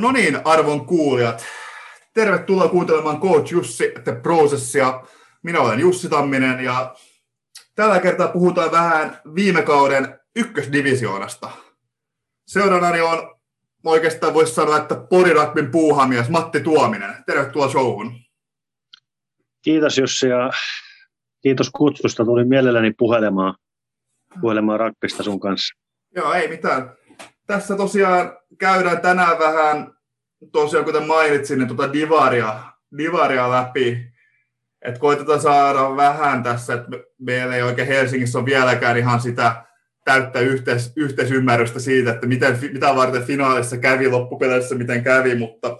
No niin, arvon kuulijat. Tervetuloa kuuntelemaan Coach Jussi The Processia. Minä olen Jussi Tamminen ja tällä kertaa puhutaan vähän viime kauden ykkösdivisioonasta. Seuraavani on, oikeastaan voisi sanoa, että Porirakbin puuhamies Matti Tuominen. Tervetuloa showhun. Kiitos Jussi ja kiitos kutsusta. Tulin mielelläni puhelemaan, puhelemaan rakpista sun kanssa. Joo, ei mitään. Tässä tosiaan käydään tänään vähän, tosiaan kuten mainitsin, niin tuota divaria, divaria läpi. Et koitetaan saada vähän tässä, että meillä ei oikein Helsingissä ole vieläkään ihan sitä täyttä yhteis, yhteisymmärrystä siitä, että miten, mitä varten finaalissa kävi, loppupeleissä miten kävi, mutta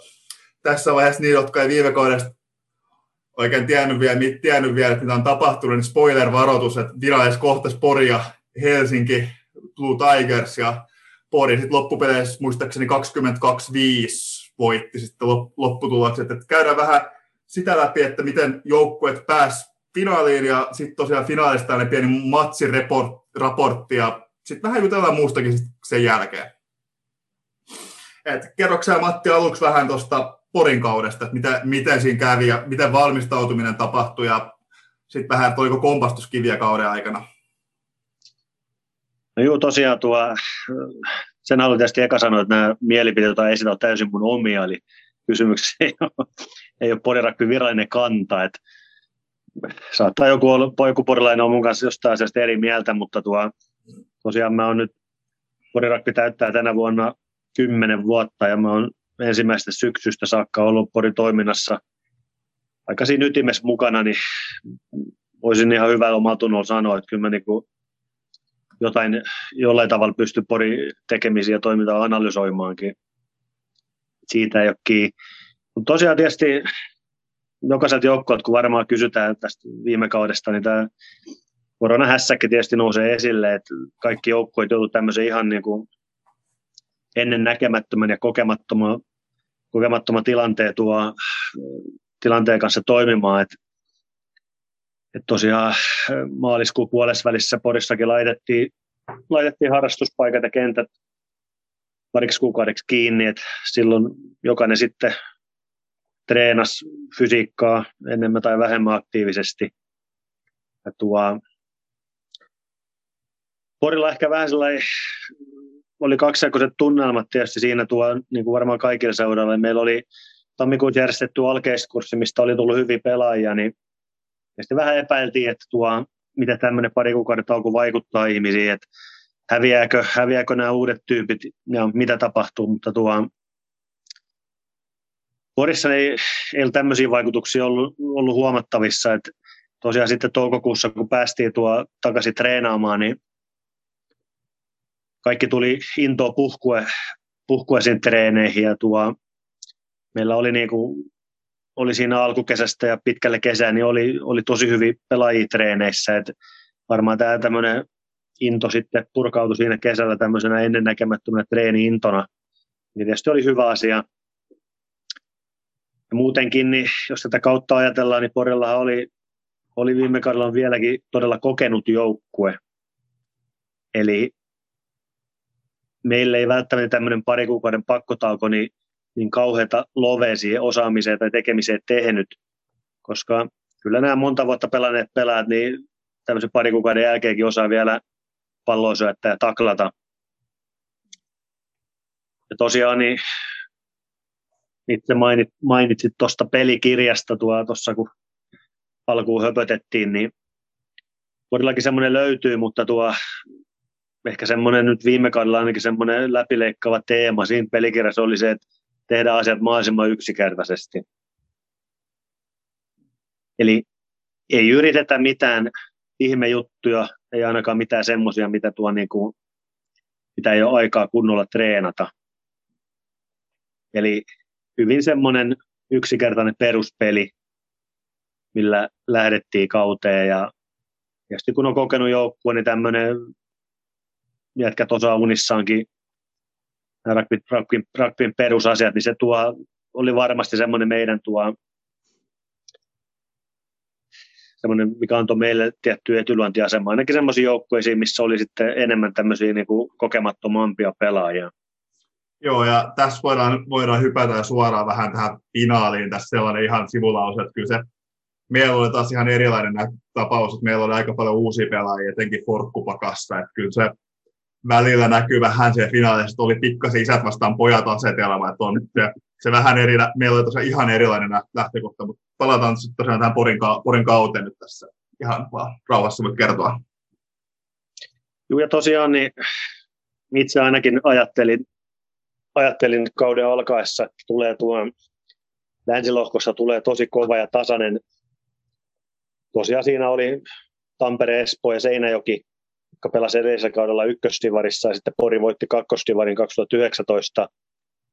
tässä vaiheessa niin, jotka ei viime kaudesta oikein tiennyt vielä, tiennyt vielä, että mitä on tapahtunut, niin spoiler-varoitus, että finaalissa kohtasi Pori ja Helsinki, Blue Tigers ja Pori sitten loppupeleissä muistaakseni 22-5 voitti sitten lopputulokset. Että käydään vähän sitä läpi, että miten joukkueet pääs finaaliin ja sitten tosiaan finaalista ne pieni matsiraportti ja sitten vähän jutellaan muustakin sen jälkeen. Et kerroksä Matti aluksi vähän tuosta Porin kaudesta, että miten, miten siinä kävi ja miten valmistautuminen tapahtui ja sitten vähän toiko kompastuskiviä kauden aikana. No juu, tosiaan tuo, sen haluan tietysti eka sanoa, että nämä mielipiteet, joita esitän, on täysin mun omia, eli kysymyksessä ei ole, ei ole Porirakki virallinen kanta, että saattaa joku, olla, joku porilainen on mun kanssa jostain asiasta eri mieltä, mutta tuo, tosiaan mä oon nyt, Porirakki täyttää tänä vuonna kymmenen vuotta ja mä oon ensimmäisestä syksystä saakka ollut Porin toiminnassa aika siinä ytimessä mukana, niin voisin ihan hyvällä omalla tunnolla sanoa, että kyllä mä niin kuin jotain jollain tavalla pysty Pori tekemisiä ja toimintaa analysoimaankin. Siitä ei ole. Mutta tosiaan tietysti jokaiselta joukkueelta, kun varmaan kysytään tästä viime kaudesta, niin tämä koronahässäkki tietysti nousee esille, että kaikki joukkueet joutuivat tämmöisen ihan niin kuin ennen näkemättömän ja kokemattoman, kokemattoman tilanteen, tuo, tilanteen kanssa toimimaan. Että et tosiaan maaliskuun puolessa välissä Porissakin laitettiin, laitettiin harrastuspaikat ja kentät pariksi kuukaudeksi kiinni, että silloin jokainen sitten treenas fysiikkaa enemmän tai vähemmän aktiivisesti. Ja tuo, Porilla ehkä vähän sellainen, oli kaksijakoiset tunnelmat tietysti siinä tuo, niin kuin varmaan kaikille seuraille. Meillä oli tammikuun järjestetty alkeiskurssi, mistä oli tullut hyviä pelaajia, niin ja sitten vähän epäiltiin, että tuo, mitä tämmöinen pari kuukauden tauko vaikuttaa ihmisiin, että häviääkö, häviääkö nämä uudet tyypit ja mitä tapahtuu, mutta tuo, Porissa ei, ei ole tämmöisiä vaikutuksia ollut, ollut huomattavissa, että tosiaan sitten toukokuussa, kun päästiin tuo takaisin treenaamaan, niin kaikki tuli intoa puhkue, puhkueisiin treeneihin ja tuo, meillä oli niin kuin oli siinä alkukesästä ja pitkälle kesään, niin oli, oli tosi hyvin pelaajia treeneissä. Et varmaan tämä tämmöinen into sitten purkautui siinä kesällä tämmöisenä ennennäkemättömänä treeni-intona. Niin tietysti oli hyvä asia. Ja muutenkin, niin jos tätä kautta ajatellaan, niin Porilla oli, oli viime kaudella vieläkin todella kokenut joukkue. Eli meille ei välttämättä tämmöinen pari kuukauden pakkotauko, niin niin kauheita lovea siihen osaamiseen tai tekemiseen tehnyt, koska kyllä nämä monta vuotta pelanneet pelaat, niin tämmöisen pari kuukauden jälkeenkin osaa vielä palloa syöttää ja taklata. Ja tosiaan niin itse mainit, mainitsit tuosta pelikirjasta tuossa, kun alkuun höpötettiin, niin Porillakin semmoinen löytyy, mutta tuo ehkä semmoinen nyt viime kaudella ainakin semmoinen läpileikkaava teema siinä pelikirjassa oli se, että tehdä asiat mahdollisimman yksinkertaisesti. Eli ei yritetä mitään ihmejuttuja, ei ainakaan mitään semmoisia, mitä, tuo niin kuin, mitä ei ole aikaa kunnolla treenata. Eli hyvin semmoinen yksinkertainen peruspeli, millä lähdettiin kauteen ja ja sitten kun on kokenut joukkue, niin tämmöinen jätkät osaa unissaankin rugbyn, rugbyn, rugbyn perusasiat, niin se tuo, oli varmasti semmoinen meidän tuo, semmoinen, mikä antoi meille tiettyä etyluontiasemaa, ainakin semmoisiin joukkueisiin, missä oli sitten enemmän tämmöisiä niin kuin kokemattomampia pelaajia. Joo, ja tässä voidaan, voidaan hypätä suoraan vähän tähän finaaliin. Tässä sellainen ihan sivulause, että kyllä se meillä oli taas ihan erilainen tapaus, että meillä oli aika paljon uusia pelaajia, etenkin Forkkupakassa, että kyllä se välillä näkyy vähän se finaalissa, että oli pikkasen isät vastaan pojat asetelma, että on se, se vähän eri, meillä oli tosiaan ihan erilainen lähtökohta, mutta palataan tosiaan tähän Porin, Porin kauteen nyt tässä ihan vaan rauhassa voit kertoa. Joo, ja tosiaan niin itse ainakin ajattelin, ajattelin kauden alkaessa, että tulee tuo länsilohkossa tulee tosi kova ja tasainen. Tosiaan siinä oli Tampere, Espoo ja Seinäjoki, jotka pelasi edellisellä kaudella ykköstivarissa ja sitten Pori voitti kakkostivarin 2019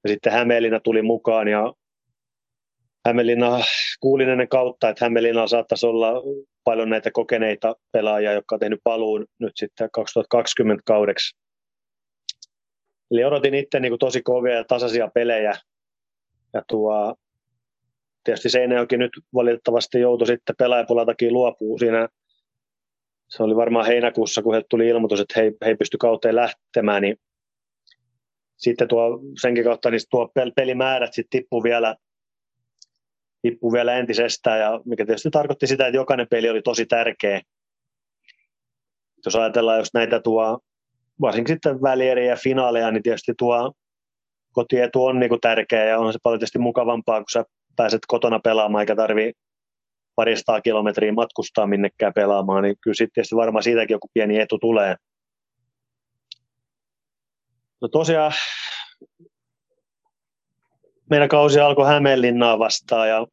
ja sitten Hämeenlinna tuli mukaan ja Hämeenlinna kuulin ennen kautta, että Hämeenlinnalla saattaisi olla paljon näitä kokeneita pelaajia, jotka on tehnyt paluun nyt sitten 2020 kaudeksi. Eli odotin itse niin kuin tosi kovia ja tasaisia pelejä. Ja tuo, tietysti Seinäjoki nyt valitettavasti joutui sitten pelaajapulatakin luopuu siinä. Se oli varmaan heinäkuussa, kun he tuli ilmoitus, että he, he pysty kauteen lähtemään, niin sitten tuo, senkin kautta niin tuo pelimäärät sitten tippui vielä tippui vielä entisestään, ja mikä tietysti tarkoitti sitä, että jokainen peli oli tosi tärkeä. Jos ajatellaan, jos näitä tuo, varsinkin sitten välieriä ja finaaleja, niin tietysti tuo kotietu on niin kuin tärkeä, ja on se paljon tietysti mukavampaa, kun sä pääset kotona pelaamaan, eikä tarvi paristaa kilometriä matkustaa minnekään pelaamaan, niin kyllä sitten varmaan siitäkin joku pieni etu tulee. No tosiaan meidän kausi alkoi Hämeenlinnaa vastaan ja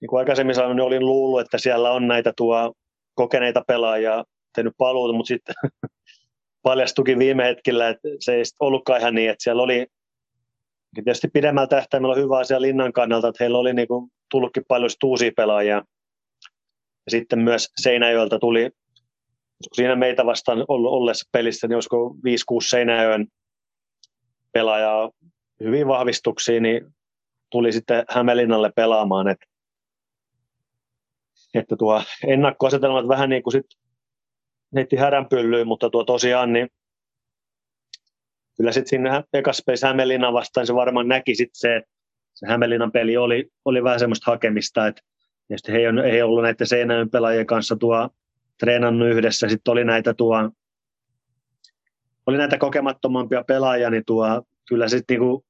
niin kuin aikaisemmin sanoin, niin olin luullut, että siellä on näitä tuo kokeneita pelaajia tehnyt paluuta, mutta sitten paljastukin viime hetkellä, että se ei ollutkaan ihan niin, että siellä oli tietysti pidemmällä tähtäimellä hyvä asia Linnan kannalta, että heillä oli niin kuin tullutkin paljon uusia pelaajia. Ja sitten myös Seinäjoelta tuli, siinä meitä vastaan ollessa pelissä, niin olisiko 5-6 Seinäjoen pelaajaa hyvin vahvistuksia, niin tuli sitten Hämeenlinnalle pelaamaan. Että että tuo ennakkoasetelmat vähän niin kuin sitten heitti häränpyllyyn, mutta tuo tosiaan niin kyllä sitten siinä Ekaspace Hämeenlinnan vastaan se varmaan näki sitten se, että se Hämeenlinnan peli oli, oli vähän semmoista hakemista, että he ei, ei ollut näiden Seinäjön pelaajien kanssa tuo treenannut yhdessä, sitten oli näitä tuo oli näitä kokemattomampia pelaajia, niin tuo, kyllä sitten niinku,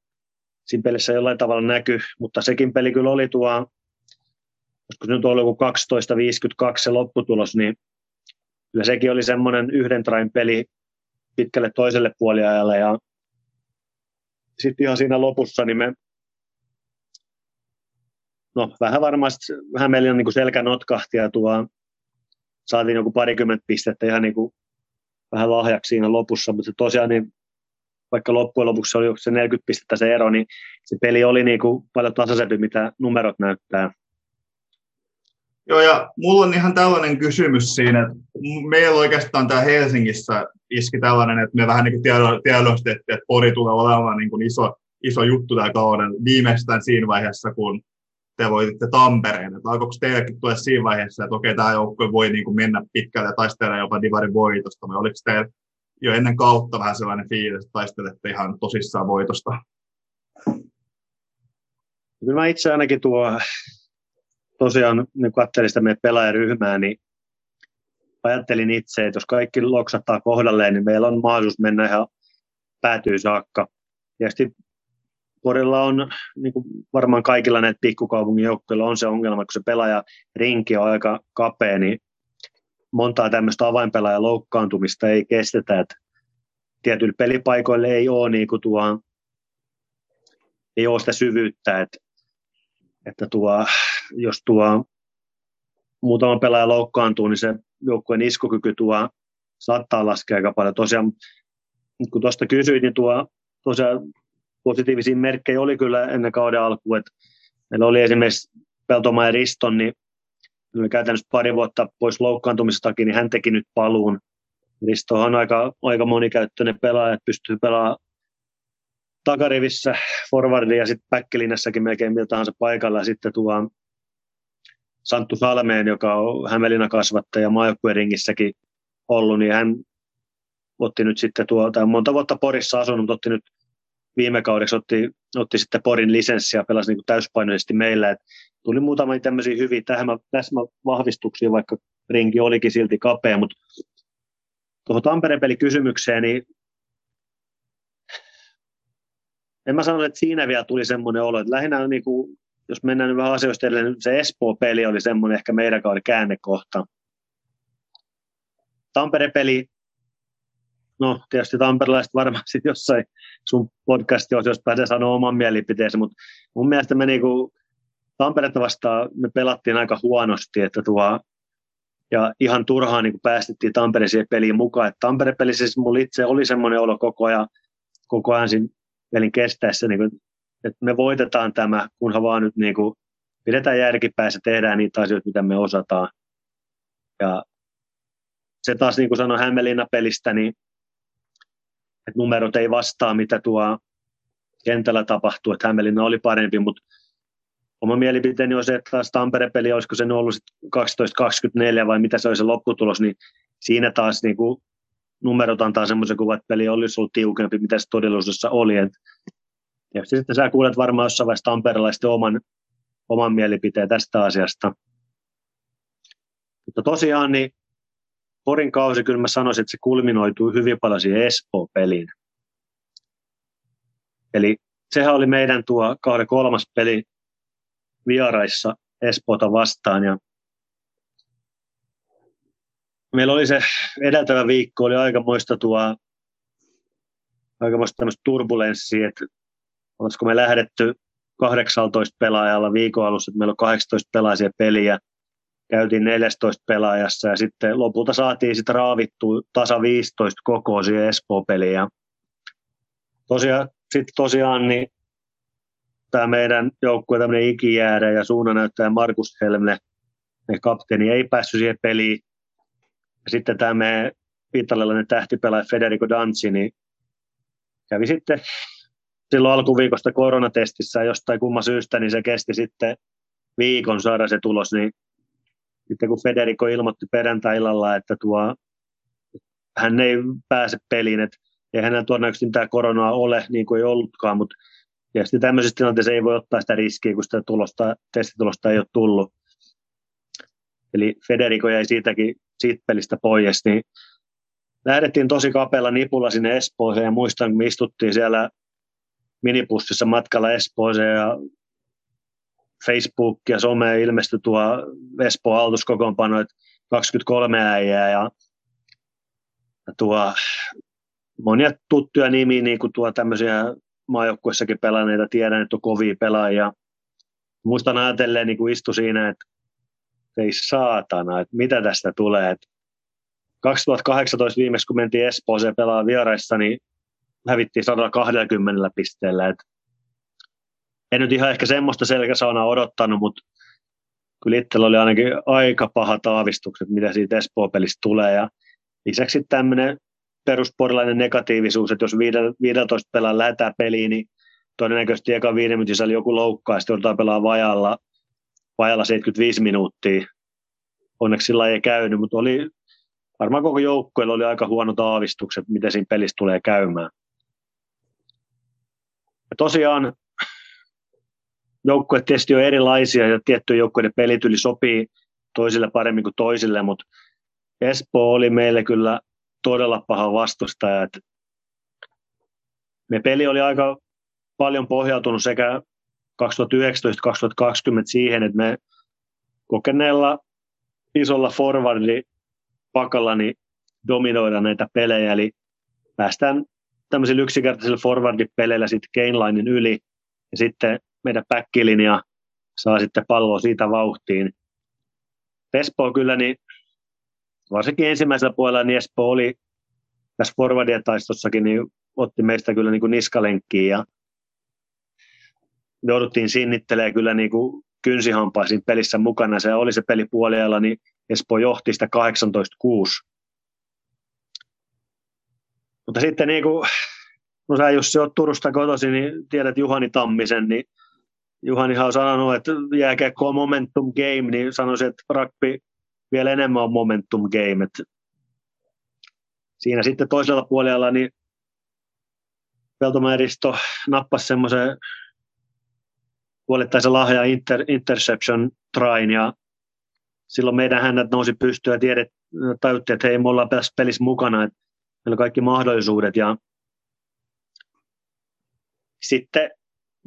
siinä pelissä jollain tavalla näkyy, mutta sekin peli kyllä oli tuo se nyt oli joku 12.52 se lopputulos, niin kyllä sekin oli semmoinen yhden train peli pitkälle toiselle puoliajalle ja sitten ihan siinä lopussa niin me no vähän varmasti Hämeenlinnan niin selkä notkahti ja tuo, saatiin joku parikymmentä pistettä ihan niin kuin vähän lahjaksi siinä lopussa, mutta tosiaan niin vaikka loppujen lopuksi oli se 40 pistettä se ero, niin se peli oli niin kuin paljon tasaisempi, mitä numerot näyttää. Joo, ja mulla on ihan tällainen kysymys siinä, että meillä oikeastaan tämä Helsingissä iski tällainen, että me vähän niin tiedostettiin, että Pori tulee olemaan niin kuin iso, iso juttu tämä kauden viimeistään siinä vaiheessa, kun te voititte Tampereen. Että alkoiko teillekin tulee siinä vaiheessa, että okei, tämä joukkue voi niin kuin mennä pitkälle ja taistella jopa Divarin voitosta, vai oliko teillä jo ennen kautta vähän sellainen fiilis, että taistelette ihan tosissaan voitosta? Kyllä mä itse ainakin tuo tosiaan niin katselin sitä meidän pelaajaryhmää, niin ajattelin itse, että jos kaikki loksattaa kohdalleen, niin meillä on mahdollisuus mennä ihan päätyy saakka. Sitten Porilla on, niin kuin varmaan kaikilla näitä pikkukaupungin joukkoilla on se ongelma, kun se pelaaja rinki on aika kapea, niin montaa tämmöistä avainpelaajan loukkaantumista ei kestetä. Että tietyillä pelipaikoilla ei ole, niin kuin tuo, ei ole sitä syvyyttä, että, että tuo, jos tuo muutama pelaaja loukkaantuu, niin se joukkueen iskukyky tuo saattaa laskea aika paljon. Tosiaan, kun tuosta kysyit, niin tuo tosiaan positiivisia merkkejä oli kyllä ennen kauden alkuun, että meillä oli esimerkiksi Peltoma ja Riston, niin oli käytännössä pari vuotta pois loukkaantumisestakin, niin hän teki nyt paluun. Risto on aika, aika monikäyttöinen pelaaja, että pystyy pelaamaan takarivissä forwardin ja sitten backlinjassakin melkein miltä tahansa paikalla. Ja sitten tuo Santtu Salmeen, joka on Hämeenlinnan kasvattaja maajoukkueringissäkin ollut, niin hän otti nyt sitten tuo, tai monta vuotta Porissa asunut, mutta otti nyt viime kaudeksi otti, otti sitten Porin lisenssi ja pelasi niin täyspainoisesti meillä. Et tuli muutamia tämmöisiä hyviä täsmävahvistuksia, vaikka rinki olikin silti kapea, mutta tuohon Tampere-peli kysymykseen, niin en mä sano, että siinä vielä tuli semmoinen olo, että lähinnä niin kuin, jos mennään nyt vähän asioista edelleen, niin se Espoo-peli oli semmoinen ehkä meidän kauden käännekohta. Tampere-peli, no tietysti tamperelaiset varmaan sitten jossain sun podcasti jos pääsee sanoa oman mielipiteensä, mutta mun mielestä me niinku, Tamperetta vastaan me pelattiin aika huonosti, että tuo, ja ihan turhaan niin päästettiin Tampere siihen peliin mukaan. Et Tampere-pelissä siis mulla itse oli semmoinen olo koko ajan, koko ajan siinä pelin kestäessä, niin että me voitetaan tämä, kunhan vaan nyt niin kuin, pidetään järkipäässä, tehdään niitä asioita, mitä me osataan. Ja se taas, niin kuin sanoin Hämeenlinna pelistä, niin että numerot ei vastaa, mitä tuo kentällä tapahtuu, että Hämeenlinna oli parempi, mutta oma mielipiteeni on se, että taas Tampere-peli, olisiko se ollut 12-24 vai mitä se olisi se lopputulos, niin siinä taas niin kuin numerot antaa semmoisen kuvan, että peli olisi ollut tiukempi, mitä se todellisuudessa oli. Et, ja sitten sä kuulet varmaan jossain vaiheessa tamperelaisten oman, oman mielipiteen tästä asiasta. Mutta tosiaan niin Porin kausi, kyllä mä sanoisin, että se kulminoitui hyvin paljon siihen Espoo-peliin. Eli sehän oli meidän tuo kauden kolmas peli vieraissa Espoota vastaan. Ja meillä oli se edeltävä viikko, oli aikamoista tuo aikamoista tämmöistä turbulenssia, että olisiko me lähdetty 18 pelaajalla viikon alussa, että meillä on 18 pelaajia peliä, käytiin 14 pelaajassa ja sitten lopulta saatiin sitten raavittua tasa 15 koko siihen Espoo-peliin. Ja tosiaan, sitten tosiaan niin tämä meidän joukkue tämmöinen ikijäädä ja suunnanäyttäjä Markus Helmle, kapteeni, ei päässyt siihen peliin. Ja sitten tämä meidän italialainen tähtipelaaja Federico Danzi, niin kävi sitten silloin alkuviikosta koronatestissä jostain kumman syystä, niin se kesti sitten viikon saada se tulos, niin sitten kun Federico ilmoitti perjantai-illalla, että tuo, hän ei pääse peliin, että ei hänellä todennäköisesti mitään koronaa ole, niin kuin ei ollutkaan, mutta sitten tämmöisessä tilanteessa ei voi ottaa sitä riskiä, kun sitä tulosta, testitulosta ei ole tullut. Eli Federico jäi siitäkin siitä pelistä pois, niin lähdettiin tosi kapealla nipulla sinne Espooseen ja muistan, kun me istuttiin siellä minipussissa matkalla Espooseen ja Facebook ja some ilmestyi tuo Espoo Altus-kokoonpano, että 23 äijää ja, ja tuo monia tuttuja nimiä, niin kuin tuo tämmöisiä maajoukkuessakin pelanneita, tiedän, että on kovia pelaajia. Muistan ajatelleen, niin kuin istu siinä, että ei saatana, että mitä tästä tulee. Että 2018 viimeksi, kun mentiin Espooseen pelaa vieraissa, niin hävittiin 120 pisteellä. Että en nyt ihan ehkä semmoista selkäsaunaa odottanut, mutta kyllä itsellä oli ainakin aika pahat aavistukset, mitä siitä Espoo-pelistä tulee. Ja lisäksi tämmöinen perusporilainen negatiivisuus, että jos 15 pelaa lätää peliin, niin todennäköisesti eka viiden minuutin oli joku loukkaa, sitten joudutaan pelaamaan vajalla, vajalla 75 minuuttia. Onneksi sillä ei käynyt, mutta oli, varmaan koko joukkueella oli aika huonot aavistukset, miten siinä pelissä tulee käymään. Ja tosiaan joukkueet tietysti on erilaisia ja tiettyjen joukkueiden pelityyli sopii toisille paremmin kuin toisille, mutta Espoo oli meille kyllä todella paha vastustaja. Että me peli oli aika paljon pohjautunut sekä 2019-2020 siihen, että me kokeneella isolla forwardi pakalla niin dominoida näitä pelejä, eli päästään tämmöisillä yksinkertaisilla forwardipeleillä sitten gainlinein yli, ja sitten meidän päkkilinja saa sitten palloa siitä vauhtiin. Espoo kyllä, niin varsinkin ensimmäisellä puolella niin Espoo oli tässä forwardien taistossakin, niin otti meistä kyllä niin kuin niskalenkkiin ja jouduttiin sinnittelemään kyllä niin kuin kynsihampaisin pelissä mukana. Se oli se peli puoliajalla, niin Espoo johti sitä 18-6. Mutta sitten niin kuin, no sä Jussi oot Turusta kotoisin, niin tiedät Juhani Tammisen, niin Juhanihan on sanonut, että jääkiekko on momentum game, niin sanoisin, että rugby vielä enemmän on momentum game. Että siinä sitten toisella puolella niin Peltomäen Risto nappasi semmoisen puolittaisen lahja inter, interception train ja silloin meidän hännät nousi pystyyn ja tiedet, tajuttiin, että hei, me ollaan pelissä mukana, että meillä on kaikki mahdollisuudet ja sitten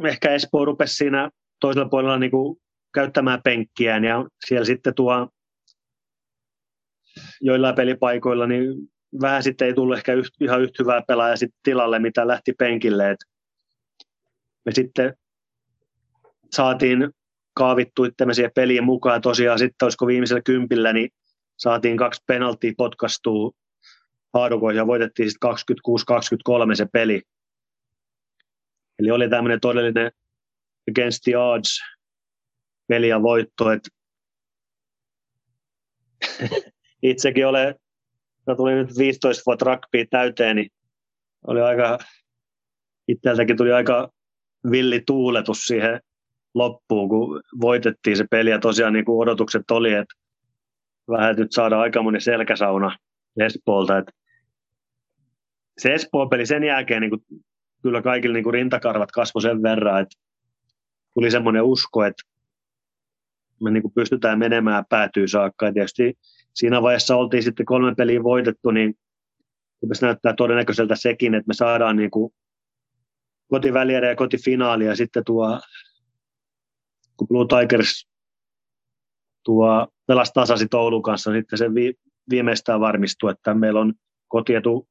ehkä Espoo rupesi siinä toisella puolella niin kuin käyttämään penkkiään ja siellä sitten tuo joillain pelipaikoilla niin vähän sitten ei tullut ehkä yht, ihan yhtä hyvää pelaajaa sitten tilalle, mitä lähti penkille. Et me sitten saatiin kaavittu tämmöisiä pelien mukaan. Tosiaan sitten olisiko viimeisellä kympillä, niin saatiin kaksi penaltia potkastua haarukoihin ja voitettiin sitten 26-23 se peli. Eli oli tämmöinen todellinen against the odds peli ja voitto. Et itsekin olen, no tuli nyt 15 vuotta rugby täyteen, niin oli aika, itseltäkin tuli aika villi tuuletus siihen loppuun, kun voitettiin se peli ja tosiaan niin kuin odotukset oli, että vähän nyt saada aika moni selkäsauna Espoolta. Että se Espoo-peli sen jälkeen niin kuin, kyllä kaikille niin kuin rintakarvat kasvoi sen verran, että tuli semmoinen usko, että me niin kuin pystytään menemään päätyy saakka. Ja tietysti siinä vaiheessa oltiin sitten kolme peliä voitettu, niin se näyttää todennäköiseltä sekin, että me saadaan niin kuin kotiväliä ja kotifinaali ja sitten tuo kun Blue Tigers tuo pelasi tasasi Oulun kanssa, niin sitten se vi, viimeistään varmistuu, että meillä on kotietu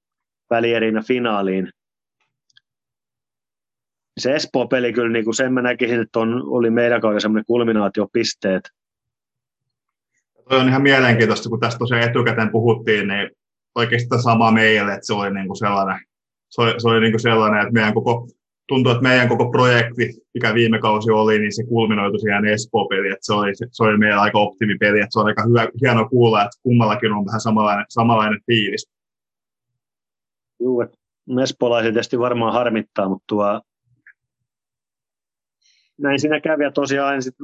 välierinä finaaliin. Se Espoo-peli kyllä, niin kuin sen mä näkisin, että on, oli meidän kauden semmoinen kulminaatiopisteet. Toi on ihan mielenkiintoista, kun tästä tosiaan etukäteen puhuttiin, niin oikeastaan sama meille, että se oli niin kuin sellainen, se oli, se oli niin kuin sellainen, että meidän koko tuntuu, että meidän koko projekti, mikä viime kausi oli, niin se kulminoitu siihen Espoo-peli, että se oli, se oli meidän aika optimipeli, että se on aika hyvä, hieno kuulla, että kummallakin on vähän samanlainen, samanlainen fiilis. Joo, että Espoolaisia tietysti varmaan harmittaa, mutta tuo, näin siinä kävi ja tosiaan sit,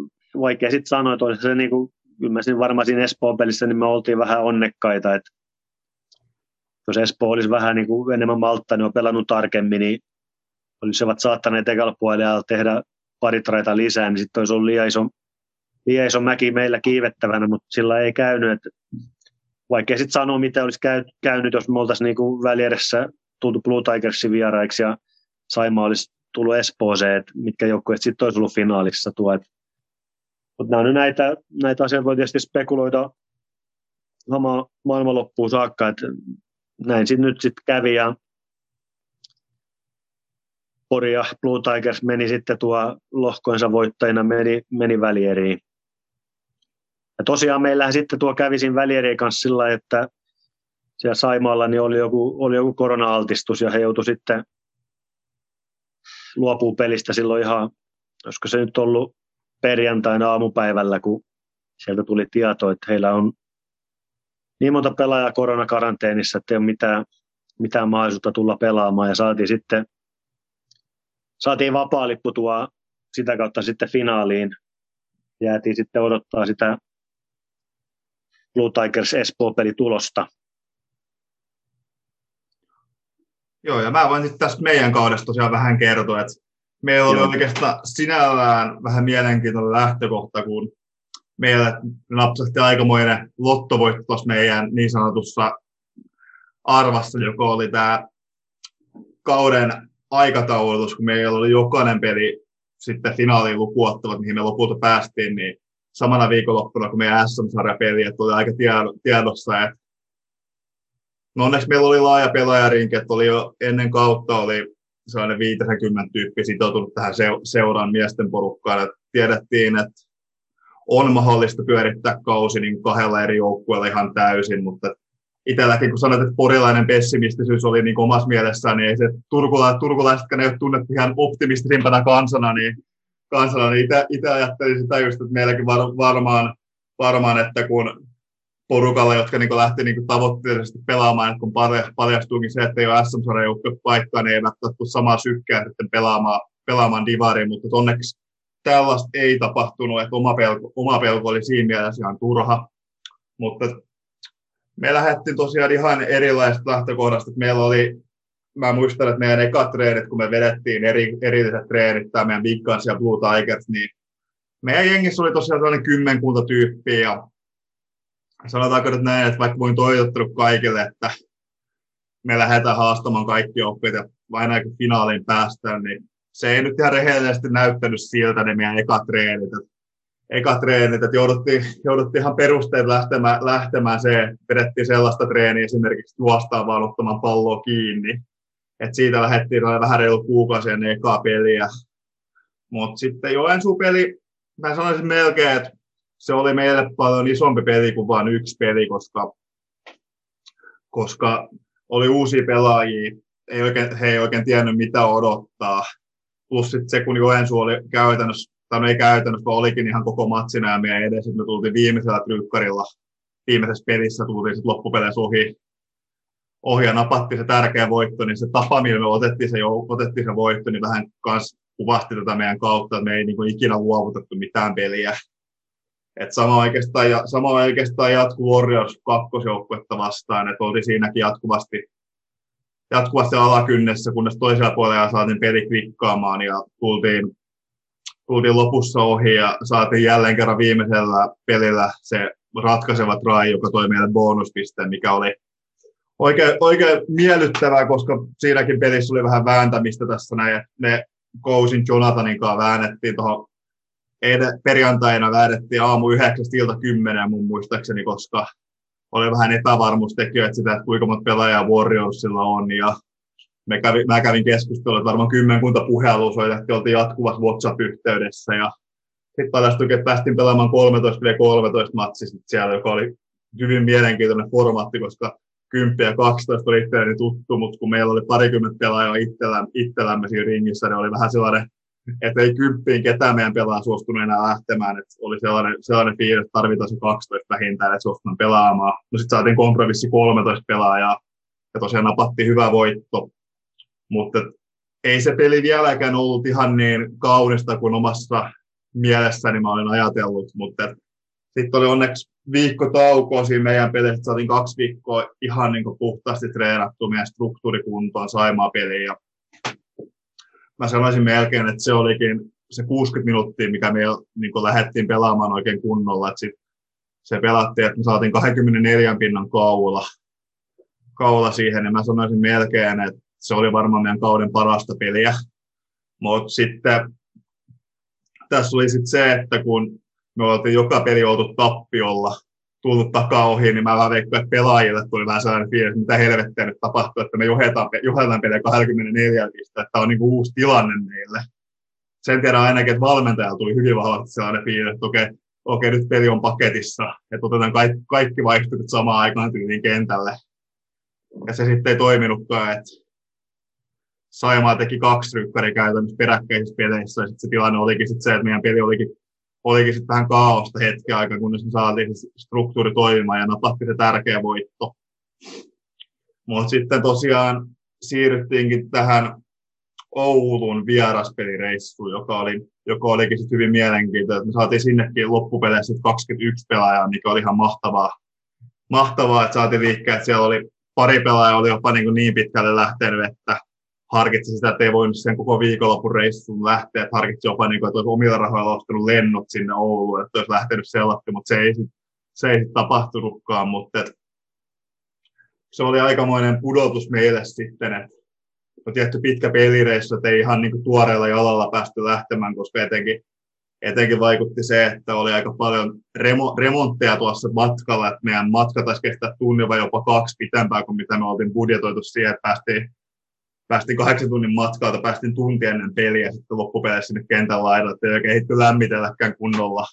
vaikea sitten sanoa, että se niin kuin, mä varmaan siinä Espoon pelissä, niin me oltiin vähän onnekkaita, että jos Espoo olisi vähän niin kuin enemmän niin on pelannut tarkemmin, niin olisivat saattaneet ekalla tehdä pari traita lisää, niin sitten olisi ollut liian iso, liian iso mäki meillä kiivettävänä, mutta sillä ei käynyt. Että vaikea sitten sanoa, mitä olisi käy, käynyt, jos me oltaisiin niin väliedessä tultu Blue Tigersin vieraiksi ja Saima olisi tullut Espooseen, että mitkä joukkueet sitten olisi ollut finaalissa tuo. Mutta nämä on näitä, näitä asioita voi tietysti spekuloida sama maailmanloppuun saakka, että näin sitten nyt sitten kävi ja Pori ja Blue Tigers meni sitten tuo lohkoinsa voittajina, meni, meni välieriin. Ja tosiaan meillähän sitten tuo kävi siinä välieriin kanssa sillä että siellä Saimaalla niin oli joku, oli joku korona-altistus ja he joutuivat sitten luopuu pelistä silloin ihan, olisiko se nyt ollut perjantaina aamupäivällä, kun sieltä tuli tieto, että heillä on niin monta pelaajaa koronakaranteenissa, että ei ole mitään, mitään mahdollisuutta tulla pelaamaan ja saatiin sitten saatiin vapaa lippu tuo sitä kautta sitten finaaliin. Jäätiin sitten odottaa sitä Blue Tigers Espoo-pelitulosta. Joo, ja mä voin sitten tästä meidän kaudesta tosiaan vähän kertoa, että meillä oli Joo. oikeastaan sinällään vähän mielenkiintoinen lähtökohta, kun meillä napsahti aikamoinen lottovoitto tuossa meidän niin sanotussa arvassa, joka oli tämä kauden aikataulutus, kun meillä oli jokainen peli sitten finaaliin lukuottavat, mihin me lopulta päästiin, niin samana viikonloppuna, kun meidän SM-sarjapeli, että oli aika tiedossa, että no onneksi meillä oli laaja pelaajarinki, että oli jo ennen kautta oli sellainen 50 tyyppi sitoutunut tähän seuraan miesten porukkaan, että tiedettiin, että on mahdollista pyörittää kausi niin kahdella eri joukkueella ihan täysin, mutta itselläkin, kun sanoit, että porilainen pessimistisyys oli niin omassa mielessään, niin ei se turkula, turkulaisetkaan ei ole tunnettu ihan optimistisimpana kansana, niin, kansana, niin itse ajattelin sitä just, että meilläkin var, varmaan, varmaan, että kun porukalle, jotka niin lähti niin tavoitteellisesti pelaamaan, että kun paljastuukin se, että ei ole sm paikkaa, niin ei välttämättä samaa sykkää sitten pelaamaan, pelaamaan divariin, mutta onneksi tällaista ei tapahtunut, että oma pelko, oma pelko oli siinä mielessä ihan turha, mutta me lähdettiin tosiaan ihan erilaisesta lähtökohdasta, että meillä oli mä muistan, että meidän ekat treenit, kun me vedettiin eri, erilliset treenit, tämä meidän Big Guns ja Blue Tigers, niin meidän jengissä oli tosiaan sellainen kymmenkunta tyyppiä ja sanotaanko nyt näin, että vaikka voin toivottanut kaikille, että me lähdetään haastamaan kaikki oppit ja vain kun finaaliin päästään, niin se ei nyt ihan rehellisesti näyttänyt siltä ne meidän eka treenit. eka treenit, että jouduttiin, jouduttiin ihan perusteet lähtemään, lähtemään se, että vedettiin sellaista treeniä esimerkiksi juostaan vaan ottamaan palloa kiinni. Et siitä lähdettiin vähän reilu kuukausi ennen ekaa peliä. Mutta sitten Joensuu-peli, mä sanoisin melkein, että se oli meille paljon isompi peli kuin vain yksi peli, koska, koska oli uusia pelaajia, ei oikein, he ei oikein tiennyt mitä odottaa. Plus sitten se, kun Joensuu oli käytännössä, tai no ei käytännössä, vaan olikin ihan koko matsina ja meidän edessä, me tultiin viimeisellä trykkarilla, viimeisessä pelissä tultiin sitten loppupeleissä ohi, ohi ja napatti se tärkeä voitto, niin se tapa, millä me otettiin se, otettiin se voitto, niin vähän kans kuvasti tätä meidän kautta, että me ei niin ikinä luovutettu mitään peliä. Et sama, oikeastaan, sama oikeastaan jatku Warriors kakkosjoukkuetta vastaan, että oltiin siinäkin jatkuvasti, jatkuvasti alakynnessä, kunnes toisella puolella saatiin peli klikkaamaan ja tultiin, tultiin lopussa ohi ja saatiin jälleen kerran viimeisellä pelillä se ratkaiseva try, joka toi meille bonuspisteen, mikä oli oikein, oikein miellyttävää, koska siinäkin pelissä oli vähän vääntämistä tässä näin. Ne Kousin Jonathanin kanssa väännettiin tuohon perjantaina väännettiin aamu yhdeksästä ilta kymmenen mun muistaakseni, koska oli vähän epävarmuustekijöitä sitä, että kuinka monta pelaajaa Warriorsilla on. Ja me kävi, mä kävin keskustelua, että varmaan kymmenkunta puhelua soitettiin, oltiin jatkuvassa WhatsApp-yhteydessä. Ja sitten paljastui, että päästiin pelaamaan 13 v 13 matsi siellä, joka oli hyvin mielenkiintoinen formaatti, koska 10 ja 12 oli itselleni tuttu, mutta kun meillä oli parikymmentä pelaajaa itsellä, itsellämme siinä ringissä, niin oli vähän sellainen, että ei kymppiin ketään meidän pelaa suostunut enää lähtemään. Että oli sellainen, sellainen fiilis, että tarvitaan se 12 vähintään, että suostunut pelaamaan. No sitten saatiin kompromissi 13 pelaajaa ja tosiaan napatti hyvä voitto. Mutta ei se peli vieläkään ollut ihan niin kaunista kuin omassa mielessäni mä olin ajatellut, mutta sitten oli onneksi viikko taukoa siinä meidän pelissä, saatiin kaksi viikkoa ihan niin puhtaasti treenattu meidän struktuurikuntoon Saimaa peliin. Ja mä sanoisin melkein, että se olikin se 60 minuuttia, mikä me niin lähdettiin pelaamaan oikein kunnolla. Että sit se pelattiin, että me saatiin 24 pinnan kaula, kaula siihen, ja mä sanoisin melkein, että se oli varmaan meidän kauden parasta peliä. Mutta sitten tässä oli sitten se, että kun me oltiin joka peli oltu tappiolla, tullut takaa ohi, niin mä vähän veikkaan, että pelaajille tuli vähän sellainen fiilis, mitä helvettiä nyt tapahtuu, että me johdetaan, johdetaan peliä 24 pistettä, että on niin kuin uusi tilanne meille. Sen tiedän ainakin, että valmentajalla tuli hyvin vahvasti sellainen fiilis, että okei, okei nyt peli on paketissa, että otetaan kaikki, kaikki vaihtoehdot samaan aikaan tyyliin kentälle. Ja se sitten ei toiminutkaan, että Saimaa teki kaksi rykkäriä käytännössä peräkkäisissä peleissä, ja sitten se tilanne olikin sit se, että meidän peli olikin olikin sitten vähän kaaosta hetken aikaa, kunnes me saatiin se struktuuri toimimaan ja napatti se tärkeä voitto. Mutta sitten tosiaan siirryttiinkin tähän Oulun vieraspelireissuun, joka, oli, joka olikin sitten hyvin mielenkiintoinen. Me saatiin sinnekin loppupeleissä 21 pelaajaa, mikä oli ihan mahtavaa, mahtavaa että saatiin liikkeelle. Siellä oli pari pelaajaa oli jopa niin, niin pitkälle lähtenyt, että harkitsi sitä, että ei voinut sen koko viikonlopun reissuun lähteä, että harkitsi jopa, niin kuin, että olisi omilla rahoilla ostanut lennot sinne Ouluun, että olisi lähtenyt sellaista, mutta se ei, se ei tapahtunutkaan, mutta että se oli aikamoinen pudotus meille sitten, että tietty pitkä pelireissu, että ei ihan niin kuin tuoreella jalalla päästy lähtemään, koska etenkin, etenkin vaikutti se, että oli aika paljon remo, remontteja tuossa matkalla, että meidän matka taisi kestää tunnin vai jopa kaksi pitempää kuin mitä me oltiin budjetoitu siihen, että päästiin päästiin kahdeksan tunnin matkalta, päästiin tunti ennen peliä sitten loppupeleissä sinne kentän laidalle, että ei oikein hitty lämmitelläkään kunnolla.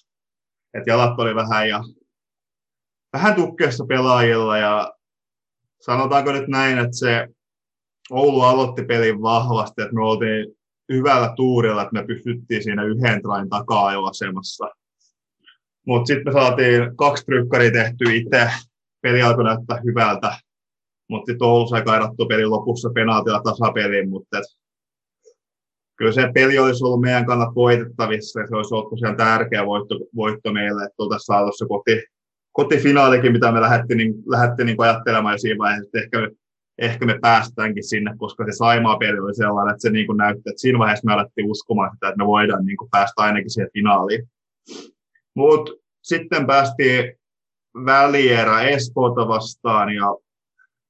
Et jalat oli vähän ja vähän tukkeessa pelaajilla ja sanotaanko nyt näin, että se Oulu aloitti pelin vahvasti, että me oltiin hyvällä tuurilla, että me pystyttiin siinä yhden train takaa asemassa. Mutta sitten me saatiin kaksi trykkaria tehty itse. Peli alkoi näyttää hyvältä mutta sitten Oulu sai kairattua pelin lopussa penaatilla tasapeliin, mutta kyllä se peli olisi ollut meidän kannat voitettavissa ja se olisi ollut tosiaan tärkeä voitto, voitto meille, että oltaisiin saatu se koti, kotifinaalikin, mitä me lähdettiin, niin, lähdettiin niin ajattelemaan jo siinä vaiheessa, että ehkä, ehkä me päästäänkin sinne, koska se Saimaa-peli oli sellainen, että se niin kuin näytti, että siinä vaiheessa me alettiin uskomaan sitä, että me voidaan niin kuin päästä ainakin siihen finaaliin. Mutta sitten päästiin välierä Espoota vastaan ja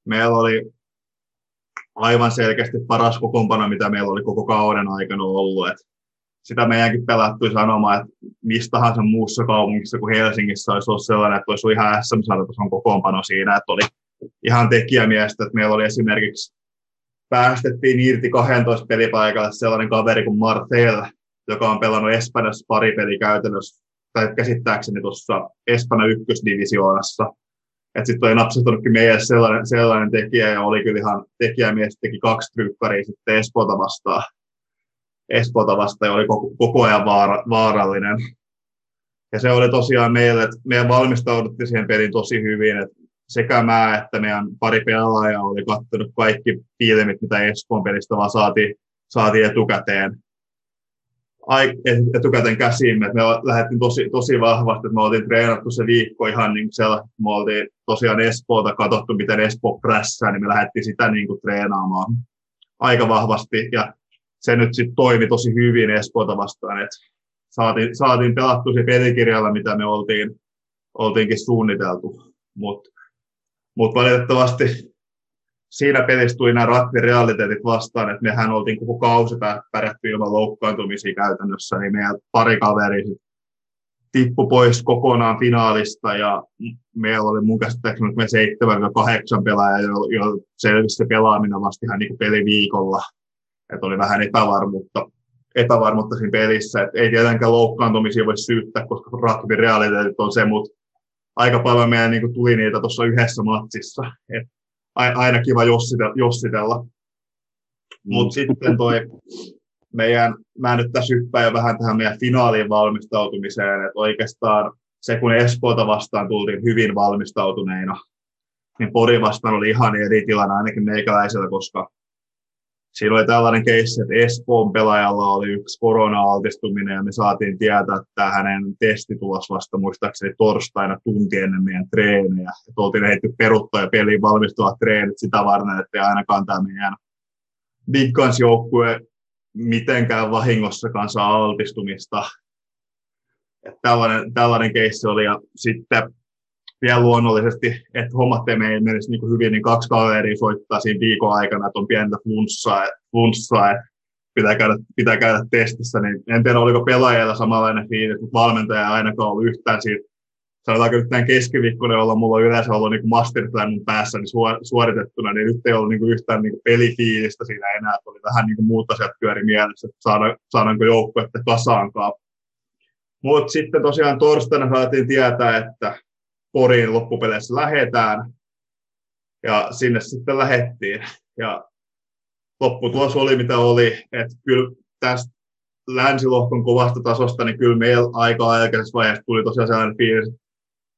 meillä oli aivan selkeästi paras kokoonpano, mitä meillä oli koko kauden aikana ollut. Et sitä meidänkin pelattui sanomaan, että mistä tahansa muussa kaupungissa kuin Helsingissä olisi ollut sellainen, että olisi ollut ihan SM-sarjatason kokoonpano siinä, että oli ihan tekijämiestä, että meillä oli esimerkiksi päästettiin irti 12 pelipaikalle sellainen kaveri kuin Martel, joka on pelannut Espanjassa pari peli käytännössä, tai käsittääkseni tuossa Espanja ykkösdivisioonassa. Että sitten oli napsahtunutkin meidän sellainen, sellainen tekijä, ja oli kyllä ihan tekijämies, teki kaksi trykkaria sitten Espoota vastaan. Espoota vastaan ja oli koko, koko ajan vaara, vaarallinen. Ja se oli tosiaan meille, että meidän valmistauduttiin siihen peliin tosi hyvin, että sekä mä että meidän pari pelaajaa oli katsonut kaikki filmit, mitä Espoon pelistä vaan saatiin, saatiin etukäteen, etukäteen käsiimme. Me lähdettiin tosi, tosi vahvasti, että me oltiin treenattu se viikko ihan niin siellä, me oltiin tosiaan Espoota katsottu, miten Espoo prässää, niin me lähdettiin sitä niin kuin treenaamaan aika vahvasti. Ja se nyt sitten toimi tosi hyvin Espoota vastaan, että saatiin, saatiin pelattu se pelikirjalla, mitä me oltiin, oltiinkin suunniteltu. Mutta mutta valitettavasti siinä pelissä tuli nämä realiteetit vastaan, että mehän oltiin koko kausi pärjätty ilman loukkaantumisia käytännössä, niin meidän pari kaveri tippu pois kokonaan finaalista ja meillä oli mun käsittääkseni me seitsemän ja kahdeksan pelaajaa, jo, jo selvisi se pelaaminen vasta ihan niin peliviikolla. Että oli vähän epävarmuutta, epävarmuutta siinä pelissä. Et ei tietenkään loukkaantumisia voi syyttää, koska rugby realiteetit on se, mutta aika paljon meidän niin tuli niitä tuossa yhdessä matsissa. Et aina kiva jossitella. jossitella. Mm. Mutta sitten toi meidän, mä nyt tässä hyppään jo vähän tähän meidän finaaliin valmistautumiseen, että oikeastaan se kun Espoota vastaan tultiin hyvin valmistautuneina, niin Pori vastaan oli ihan eri tilanne ainakin meikäläisellä, koska siinä oli tällainen keissi, että Espoon pelaajalla oli yksi korona-altistuminen ja me saatiin tietää, että hänen testitulos vasta muistaakseni torstaina tunti ennen meidän treenejä. Että oltiin heitty peruttaa ja peliin valmistua treenit sitä varten, että ainakaan tämä meidän Big joukkue mitenkään vahingossakaan saa altistumista. Että tällainen, tällainen keissi oli ja sitten vielä luonnollisesti, että hommat ei menisi niin kuin hyvin, niin kaksi kaveria soittaa siinä viikon aikana, että on pientä flunssaa, flunssaa että pitää käydä, pitää käydä testissä, niin en tiedä, oliko pelaajilla samanlainen fiilis, mutta valmentaja ei ainakaan ollut yhtään siitä, sanotaanko nyt tämän keskiviikkona, jolla mulla on yleensä ollut niin masterplan mun päässä niin suoritettuna, niin nyt ei ollut niin kuin yhtään niin kuin pelifiilistä siinä enää, että oli vähän niin kuin muut asiat pyöri mielessä, että saada, saadaanko joukkuetta kasaankaan. Mutta sitten tosiaan torstaina saatiin tietää, että Poriin loppupeleissä lähetään. Ja sinne sitten lähettiin. Ja lopputulos oli mitä oli, että kyllä tästä länsilohkon kovasta tasosta, niin kyllä meillä aika aikaisessa vaiheessa tuli tosiaan sellainen fiilis, että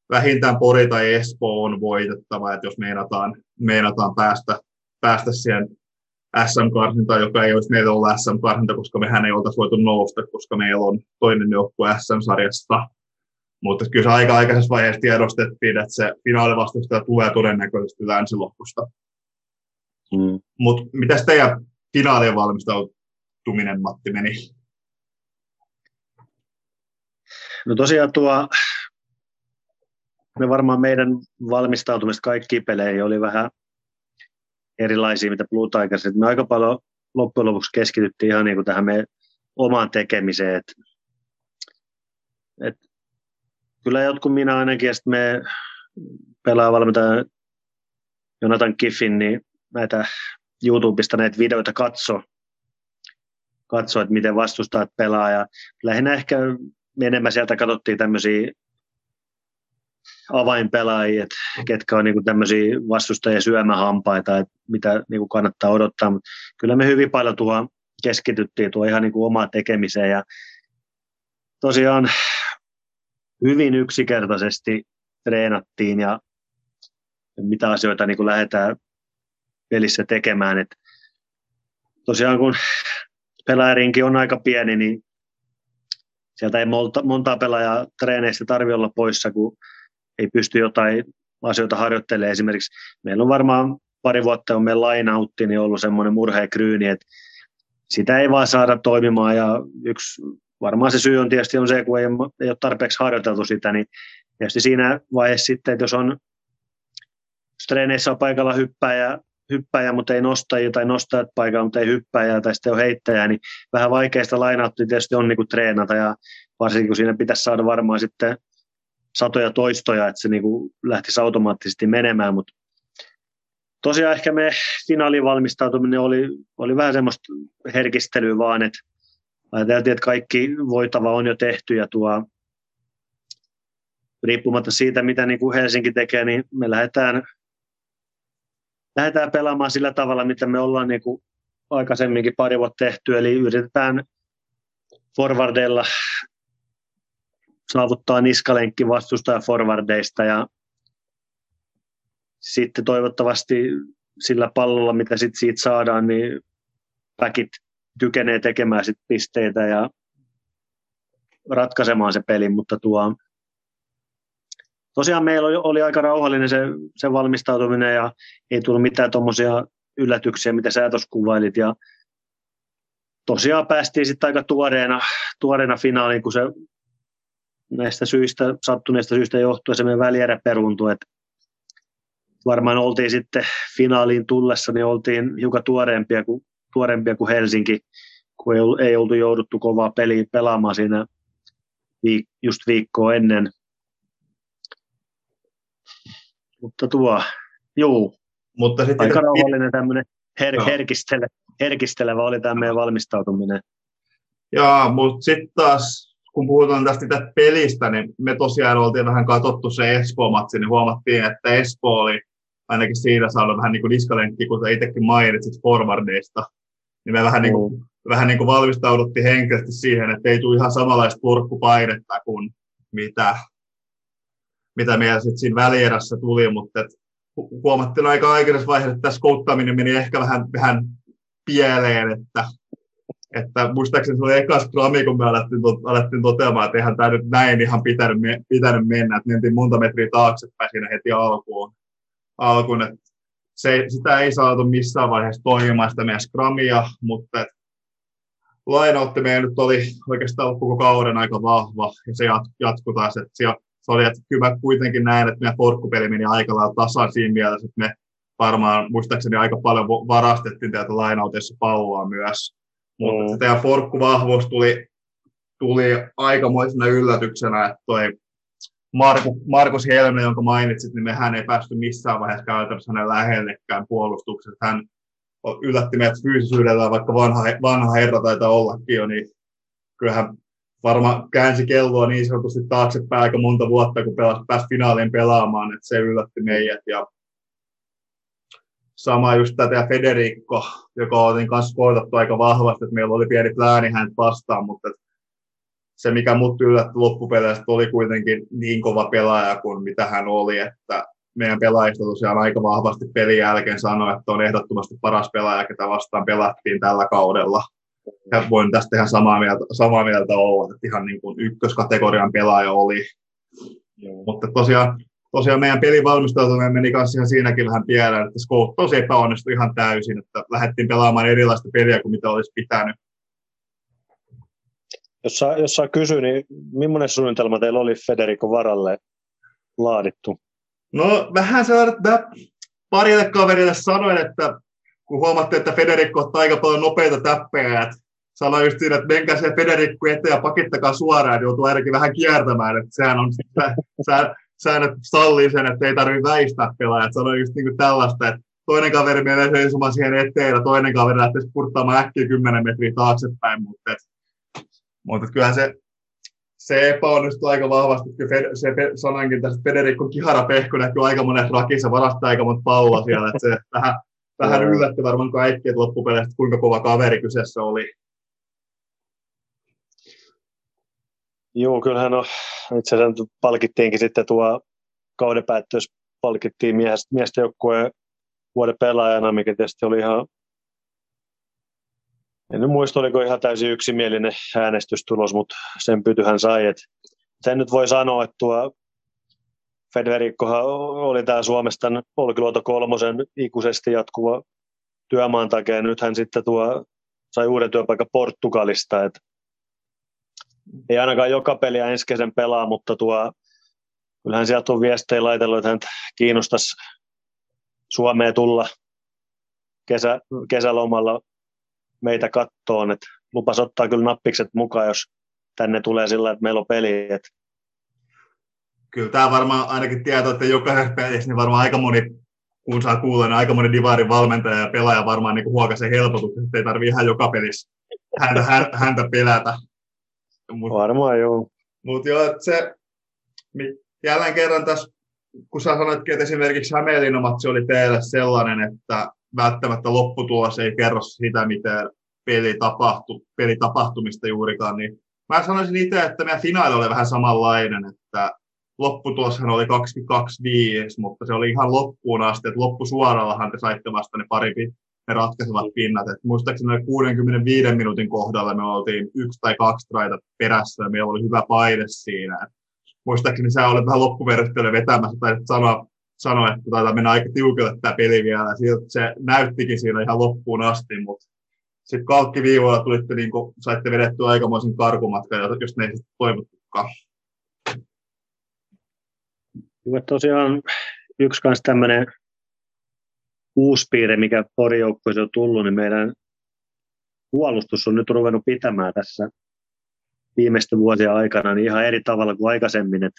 vähintään Pori tai Espoo on voitettava, että jos meinataan, meinataan päästä, päästä siihen SM-karsinta, joka ei olisi meillä ollut SM-karsinta, koska mehän ei oltaisi voitu nousta, koska meillä on toinen joukkue SM-sarjasta mutta kyllä se aika aikaisessa vaiheessa tiedostettiin, että se finaalivastustaja tulee todennäköisesti länsilohkosta. Mm. Mutta mitäs teidän finaalien valmistautuminen, Matti, meni? No tosiaan tuo, me varmaan meidän valmistautumista kaikkiin peleihin oli vähän erilaisia, mitä Blue Tigers. Me aika paljon loppujen lopuksi keskityttiin ihan niin kuin tähän meidän omaan tekemiseen. Et, et kyllä jotkut minä ainakin, ja sitten me pelaa valmentaja Jonathan Kiffin, niin näitä YouTubesta näitä videoita katso, katso, että miten vastustajat pelaa. Ja lähinnä ehkä enemmän sieltä katsottiin tämmöisiä avainpelaajia, että ketkä on niinku tämmöisiä vastustajia syömähampaita, että mitä niinku kannattaa odottaa. Mutta kyllä me hyvin paljon tuo keskityttiin tuo ihan niinku omaa tekemiseen ja tosiaan hyvin yksinkertaisesti treenattiin ja mitä asioita niin kuin lähdetään pelissä tekemään. Et tosiaan kun pelaajarinki on aika pieni, niin sieltä ei monta, montaa pelaajaa treeneistä tarvitse olla poissa, kun ei pysty jotain asioita harjoittelemaan. Esimerkiksi meillä on varmaan pari vuotta on meidän lainautti, niin ollut semmoinen murheenkryyni, että sitä ei vaan saada toimimaan ja yksi varmaan se syy on tietysti on se, kun ei, ei ole tarpeeksi harjoiteltu sitä, niin tietysti siinä vaiheessa sitten, että jos on jos treeneissä on paikalla hyppäjä, hyppäjä, mutta ei nostajia tai nostajat paikalla, mutta ei hyppäjä tai sitten on heittäjä, niin vähän vaikeista lainauttia tietysti on niin kuin treenata ja varsinkin kun siinä pitäisi saada varmaan sitten satoja toistoja, että se niin kuin lähtisi automaattisesti menemään, mutta tosiaan ehkä me finaaliin valmistautuminen oli, oli vähän semmoista herkistelyä vaan, että ajateltiin, että kaikki voitava on jo tehty ja tuo riippumatta siitä, mitä niin kuin Helsinki tekee, niin me lähdetään, lähdetään pelaamaan sillä tavalla, mitä me ollaan niin kuin aikaisemminkin pari vuotta tehty, eli yritetään forwardeilla saavuttaa niskalenkki vastustaja forwardeista ja sitten toivottavasti sillä pallolla, mitä sit siitä saadaan, niin väkit kykenee tekemään sit pisteitä ja ratkaisemaan se peli, mutta tuo, tosiaan meillä oli, oli aika rauhallinen se, se valmistautuminen ja ei tullut mitään tuommoisia yllätyksiä, mitä sä tuossa kuvailit. Ja tosiaan päästiin sitten aika tuoreena, tuoreena finaaliin, kun se näistä syistä, sattuneista syistä johtuen se meidän välierä peruuntui, että varmaan oltiin sitten finaaliin tullessa, niin oltiin hiukan tuoreempia kuin, tuoreempia kuin Helsinki, kun ei, ei oltu jouduttu kovaa peliä pelaamaan siinä viik- just viikkoa ennen. Mutta tuo, juu, Mutta sitten aika rauhallinen tämmöinen her- herkistele, herkistelevä oli tämä meidän valmistautuminen. Joo, mutta sitten taas kun puhutaan tästä pelistä, niin me tosiaan oltiin vähän katsottu se Espoo-matsi, niin huomattiin, että Espoo oli ainakin siinä saanut vähän niin kuin niskalenkki, kun itsekin mainitsit forwardeista, niin me vähän, niin kuin, mm. vähän niin kuin valmistauduttiin henkisesti siihen, että ei tule ihan samanlaista purkkupainetta kuin mitä, mitä meillä sitten siinä välierässä tuli, mutta et huomattiin aika aikaisessa vaiheessa, että tässä kouttaminen meni ehkä vähän, vähän pieleen, että, että muistaakseni se oli eka skrami, kun me alettiin, to, alettiin toteamaan, että eihän tämä nyt näin ihan pitänyt, pitänyt mennä, että mentiin monta metriä taaksepäin siinä heti alkuun alkuun, että se, sitä ei saatu missään vaiheessa toimimaan sitä meidän Scrumia, mutta lainautti meidän nyt oli oikeastaan koko kauden aika vahva ja se jatkuu taas, että se, se oli, että kyllä mä kuitenkin näen, että meidän porkkupeli meni aika lailla tasan siinä mielessä, että me varmaan muistaakseni aika paljon varastettiin täältä lainautessa palloa myös. Mutta mm. tämä porkkuvahvuus tuli, tuli aikamoisena yllätyksenä, että toi Markus, Markus Helme, jonka mainitsit, niin mehän ei päästy missään vaiheessa käytännössä hänen lähellekään puolustuksesta. Hän yllätti meidät fyysisyydellä, vaikka vanha, vanha herra taitaa ollakin jo, niin kyllähän varmaan käänsi kelloa niin sanotusti taaksepäin aika monta vuotta, kun pelas, pääsi finaaliin pelaamaan, että se yllätti meidät. Ja sama just tätä Federico, joka oli kanssa koetettu aika vahvasti, että meillä oli pieni plääni häntä vastaan, mutta se, mikä mut yllätti loppupeleistä, oli kuitenkin niin kova pelaaja kuin mitä hän oli, että meidän pelaajista tosiaan aika vahvasti pelin jälkeen sanoi, että on ehdottomasti paras pelaaja, ketä vastaan pelattiin tällä kaudella. Ja voin tästä ihan samaa mieltä, samaa mieltä olla, että ihan niin kuin ykköskategorian pelaaja oli. Joo. Mutta tosiaan, tosiaan meidän pelin valmistautuminen meni kanssa ihan siinäkin vähän pieleen, että Scout tosi epäonnistui ihan täysin, että lähdettiin pelaamaan erilaista peliä kuin mitä olisi pitänyt. Jos saa, jos saa kysyä, niin millainen suunnitelma teillä oli Federico Varalle laadittu? No vähän että parille kaverille sanoin, että kun huomatte, että Federico ottaa aika paljon nopeita täppejä, että sanoin just siinä, että menkää se Federico eteen ja pakittakaa suoraan, niin joutuu ainakin vähän kiertämään, että sehän on sä, säännöt sallii sen, että ei tarvitse väistää pelaajat. Sanoin just niin kuin tällaista, että toinen kaveri menee seisomaan siihen eteen ja toinen kaveri lähtee spurttaamaan äkkiä 10 metriä taaksepäin, mutta mutta kyllähän se, se epäonnistui aika vahvasti. Kyllä se sanoinkin tästä Federico Kihara Pehko näkyy aika monen rakissa, varastaa aika monta palloa siellä. Että se vähän, vähän yllätti varmaan kaikki, että loppupeleissä kuinka kova kaveri kyseessä oli. Joo, kyllähän on, itse asiassa palkittiinkin sitten tuo kauden päättyessä palkittiin miestä joukkueen vuoden pelaajana, mikä tietysti oli ihan en muista, oliko ihan täysin yksimielinen äänestystulos, mutta sen pyty hän sai. Et sen nyt voi sanoa, että tuo Federicohan oli tämä Suomesta Olkiluoto kolmosen ikuisesti jatkuva työmaan takia. Nyt hän sitten tuo, sai uuden työpaikan Portugalista. Et ei ainakaan joka peliä ensi kesän pelaa, mutta tuo, kyllähän sieltä on viestejä laitellut, että hän kiinnostaisi Suomeen tulla kesä, kesälomalla meitä kattoon. Et lupas ottaa kyllä nappikset mukaan, jos tänne tulee sillä, että meillä on peli. Et kyllä tämä varmaan ainakin tietää, että jokaisessa pelissä niin varmaan aika moni, kun saa kuulla, niin aika moni Divarin valmentaja ja pelaaja varmaan niin huokaisee helpotuksen, että ei tarvitse ihan joka pelissä häntä, häntä pelätä. Mut, varmaan joo. Mutta joo, se, jälleen kerran tässä, kun sä sanoitkin, että esimerkiksi Hämeenlinnamatsi oli teille sellainen, että välttämättä lopputulos ei kerro sitä, miten peli, tapahtu, peli tapahtumista juurikaan, niin mä sanoisin itse, että meidän finaali oli vähän samanlainen, että lopputuloshan oli 22-5, mutta se oli ihan loppuun asti, että loppusuorallahan te saitte vasta ne pari ne ratkaisevat pinnat. Et muistaakseni 65 minuutin kohdalla me oltiin yksi tai kaksi traita perässä ja meillä oli hyvä paine siinä. Et muistaakseni sä olet vähän loppuversiolle vetämässä tai sanoa, sanoa, että taitaa mennä aika tiukalle tämä peli vielä. Siltä se näyttikin siinä ihan loppuun asti, mutta sitten kalkkiviivoilla tulitte, niin kun, saitte vedettyä aikamoisen karkumatkan, jos ne ei sitten toivottukaan. Joo, tosiaan yksi kanssa tämmöinen uusi piirre, mikä Pori on tullut, niin meidän puolustus on nyt ruvennut pitämään tässä viimeisten vuosien aikana niin ihan eri tavalla kuin aikaisemmin. Et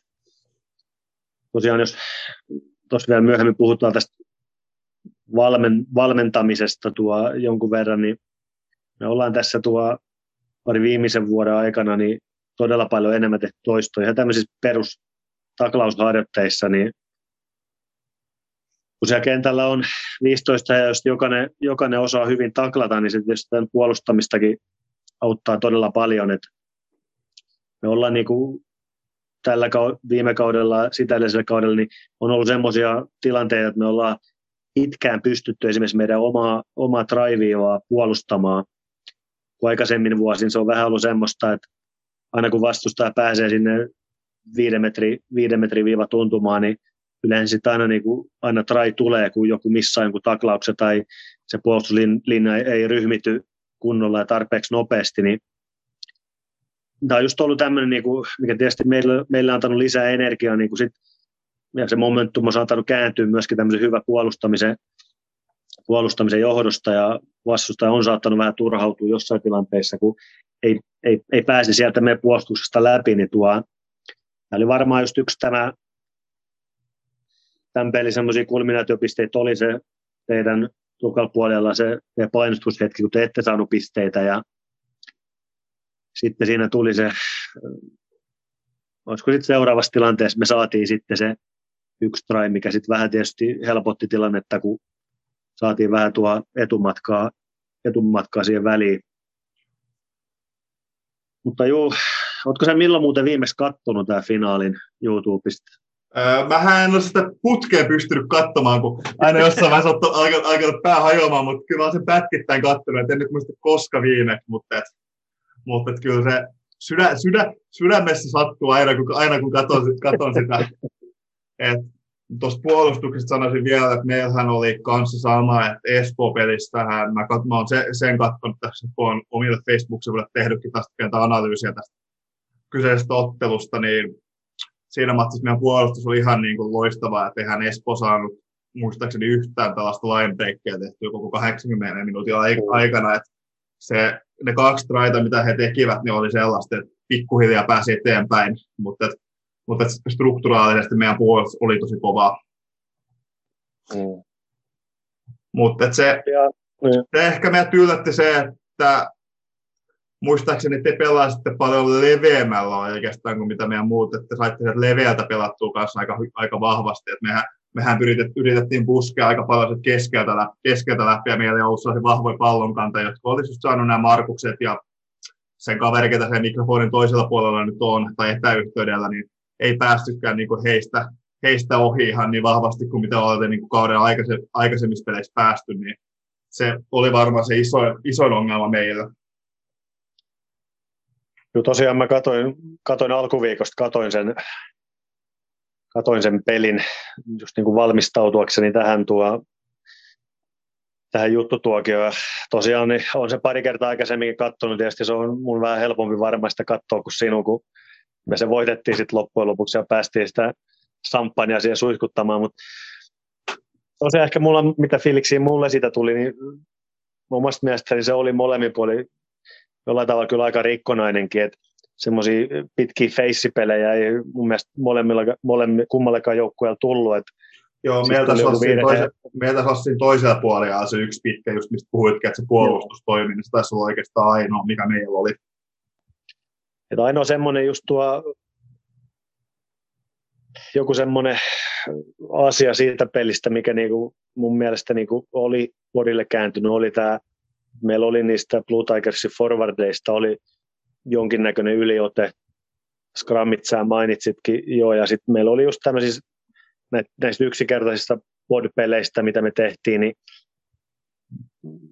tosiaan jos tuossa vielä myöhemmin puhutaan tästä valmen, valmentamisesta tuo jonkun verran, niin me ollaan tässä tuo pari viimeisen vuoden aikana niin todella paljon enemmän tehty toistoja. Ihan tämmöisissä perus taklausharjoitteissa, niin kun siellä kentällä on 15 ja jos jokainen, jokainen osaa hyvin taklata, niin se tietysti tämän puolustamistakin auttaa todella paljon. Että me ollaan niin kuin tällä viime kaudella, sitä edellisellä kaudella, niin on ollut semmoisia tilanteita, että me ollaan pitkään pystytty esimerkiksi meidän omaa, omaa drivea puolustamaan. Kun aikaisemmin vuosin se on vähän ollut semmoista, että aina kun vastustaja pääsee sinne viiden metri, viiden metri viiva tuntumaan, niin yleensä sitten aina, niin kuin, aina trai tulee, kun joku missaa jonkun taklauksen tai se puolustuslinja ei ryhmity kunnolla ja tarpeeksi nopeasti, niin tämä on just ollut tämmöinen, niin kuin, mikä tietysti meillä, meillä on antanut lisää energiaa, niin kuin sit, ja se momentum on saattanut kääntyä myöskin tämmöisen hyvä puolustamisen, puolustamisen johdosta, ja vastustaja on saattanut vähän turhautua jossain tilanteessa, kun ei, ei, ei pääse sieltä meidän puolustuksesta läpi, niin tuo Tämä oli varmaan just yksi tämä, tämän pelin semmoisia kulminaatiopisteitä oli se teidän tukal puolella se painostushetki, kun te ette saanut pisteitä ja sitten siinä tuli se, olisiko sitten seuraavassa tilanteessa me saatiin sitten se yksi try, mikä sitten vähän tietysti helpotti tilannetta, kun saatiin vähän tuo etumatkaa, etumatkaa siihen väliin. Mutta joo, Oletko sä milloin muuten viimeksi kattonut tämä finaalin YouTubesta? Öö, mähän en ole sitä putkea pystynyt katsomaan, kun aina jossain vaiheessa on alkanut pää hajoamaan, mutta kyllä mä olen sen pätkittäin katsonut, en nyt muista koska viimeksi, mutta, et, mutta kyllä se sydä, sydä, sydämessä sattuu aina, kun, aina kun katson, katson sitä. Tuosta puolustuksesta sanoisin vielä, että meillähän oli kanssa sama, että Espoo-pelistähän, mä, kat, mä oon se, sen katsonut tässä, kun on omille Facebook-sivuille tehnytkin tästä analyysiä tästä kyseisestä ottelusta, niin siinä matsissa meidän puolustus oli ihan niin kuin loistavaa, että eihän Espo saanut muistaakseni yhtään tällaista linebreakia tehtyä koko 80 minuutin aikana, että se, ne kaksi traita, mitä he tekivät, niin oli sellaista, että pikkuhiljaa pääsi eteenpäin, mutta, mutta strukturaalisesti meidän puolustus oli tosi kovaa. Mm. Mutta että se, ja, niin. se ehkä meidät yllätti se, että muistaakseni te pelasitte paljon leveämmällä oikeastaan kuin mitä meidän muut, että saitte sieltä leveältä pelattua kanssa aika, aika vahvasti. että mehän, mehän yritet, yritettiin puskea aika paljon keskeltä, keskeltä läpi ja meillä oli ollut sellaisia vahvoja pallonkanta, jotka olisi saanut nämä Markukset ja sen kaveri, ketä sen mikrofonin toisella puolella nyt on, tai etäyhteydellä, niin ei päästykään niin heistä, heistä ohi ihan niin vahvasti kuin mitä olette niin kauden aikaisemmissa peleissä päästy, niin se oli varmaan se iso, isoin ongelma meillä. Joo, tosiaan mä katoin, katoin alkuviikosta, katoin sen, katoin sen pelin just niin kuin valmistautuakseni tähän tuo tähän juttutuokioon. Tosiaan niin on se pari kertaa aikaisemmin katsonut, tietysti se on mun vähän helpompi varmasti katsoa kuin sinun, kun me se voitettiin sitten loppujen lopuksi ja päästiin sitä samppania siihen suihkuttamaan, mutta tosiaan ehkä mulla, mitä fiiliksiä mulle siitä tuli, niin omasta mielestäni se oli molemmin puoli jollain tavalla kyllä aika rikkonainenkin, että semmoisia pitkiä feissipelejä ei mun mielestä molemmilla, molemmilla kummallekaan joukkueella tullut, että Joo, meiltä Sossin, toise, meiltä Sossin toisella puolella se yksi pitkä, just mistä puhuitkin, että se puolustus toimii, niin se taisi olla oikeastaan ainoa, mikä meillä oli. Että ainoa semmoinen just tuo joku semmoinen asia siitä pelistä, mikä niinku mun mielestä niinku oli Porille kääntynyt, oli tämä, meillä oli niistä Blue Tigersin forwardeista, oli jonkinnäköinen yliote, Scrummit sä mainitsitkin jo, ja sitten meillä oli just tämmöisissä näistä yksinkertaisista bodypeleistä, mitä me tehtiin, niin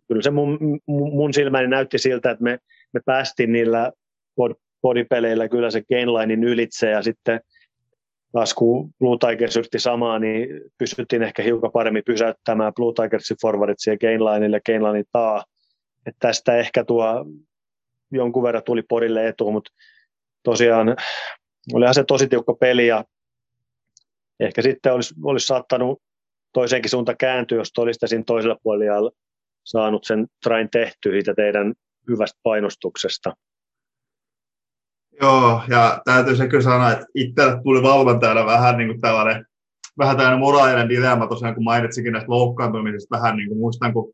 kyllä se mun, mun silmäni näytti siltä, että me, me päästiin niillä bodypeleillä kyllä se gainlinein ylitse ja sitten taas kun Blue Tigers yritti samaa, niin pystyttiin ehkä hiukan paremmin pysäyttämään Blue Tigersin forwardit siihen gainlineille ja taa. Et tästä ehkä tuo jonkun verran tuli Porille etu, mutta tosiaan olihan se tosi tiukka peli ja ehkä sitten olisi, olisi saattanut toiseenkin suunta kääntyä, jos olisitte siinä toisella puolella saanut sen train tehtyä siitä teidän hyvästä painostuksesta. Joo, ja täytyy se kyllä sanoa, että itselle tuli valmentajana vähän niin kuin tällainen, vähän tällainen moraalinen dilemma tosiaan, kun mainitsikin näistä loukkaantumisista, vähän niin kuin muistan, kun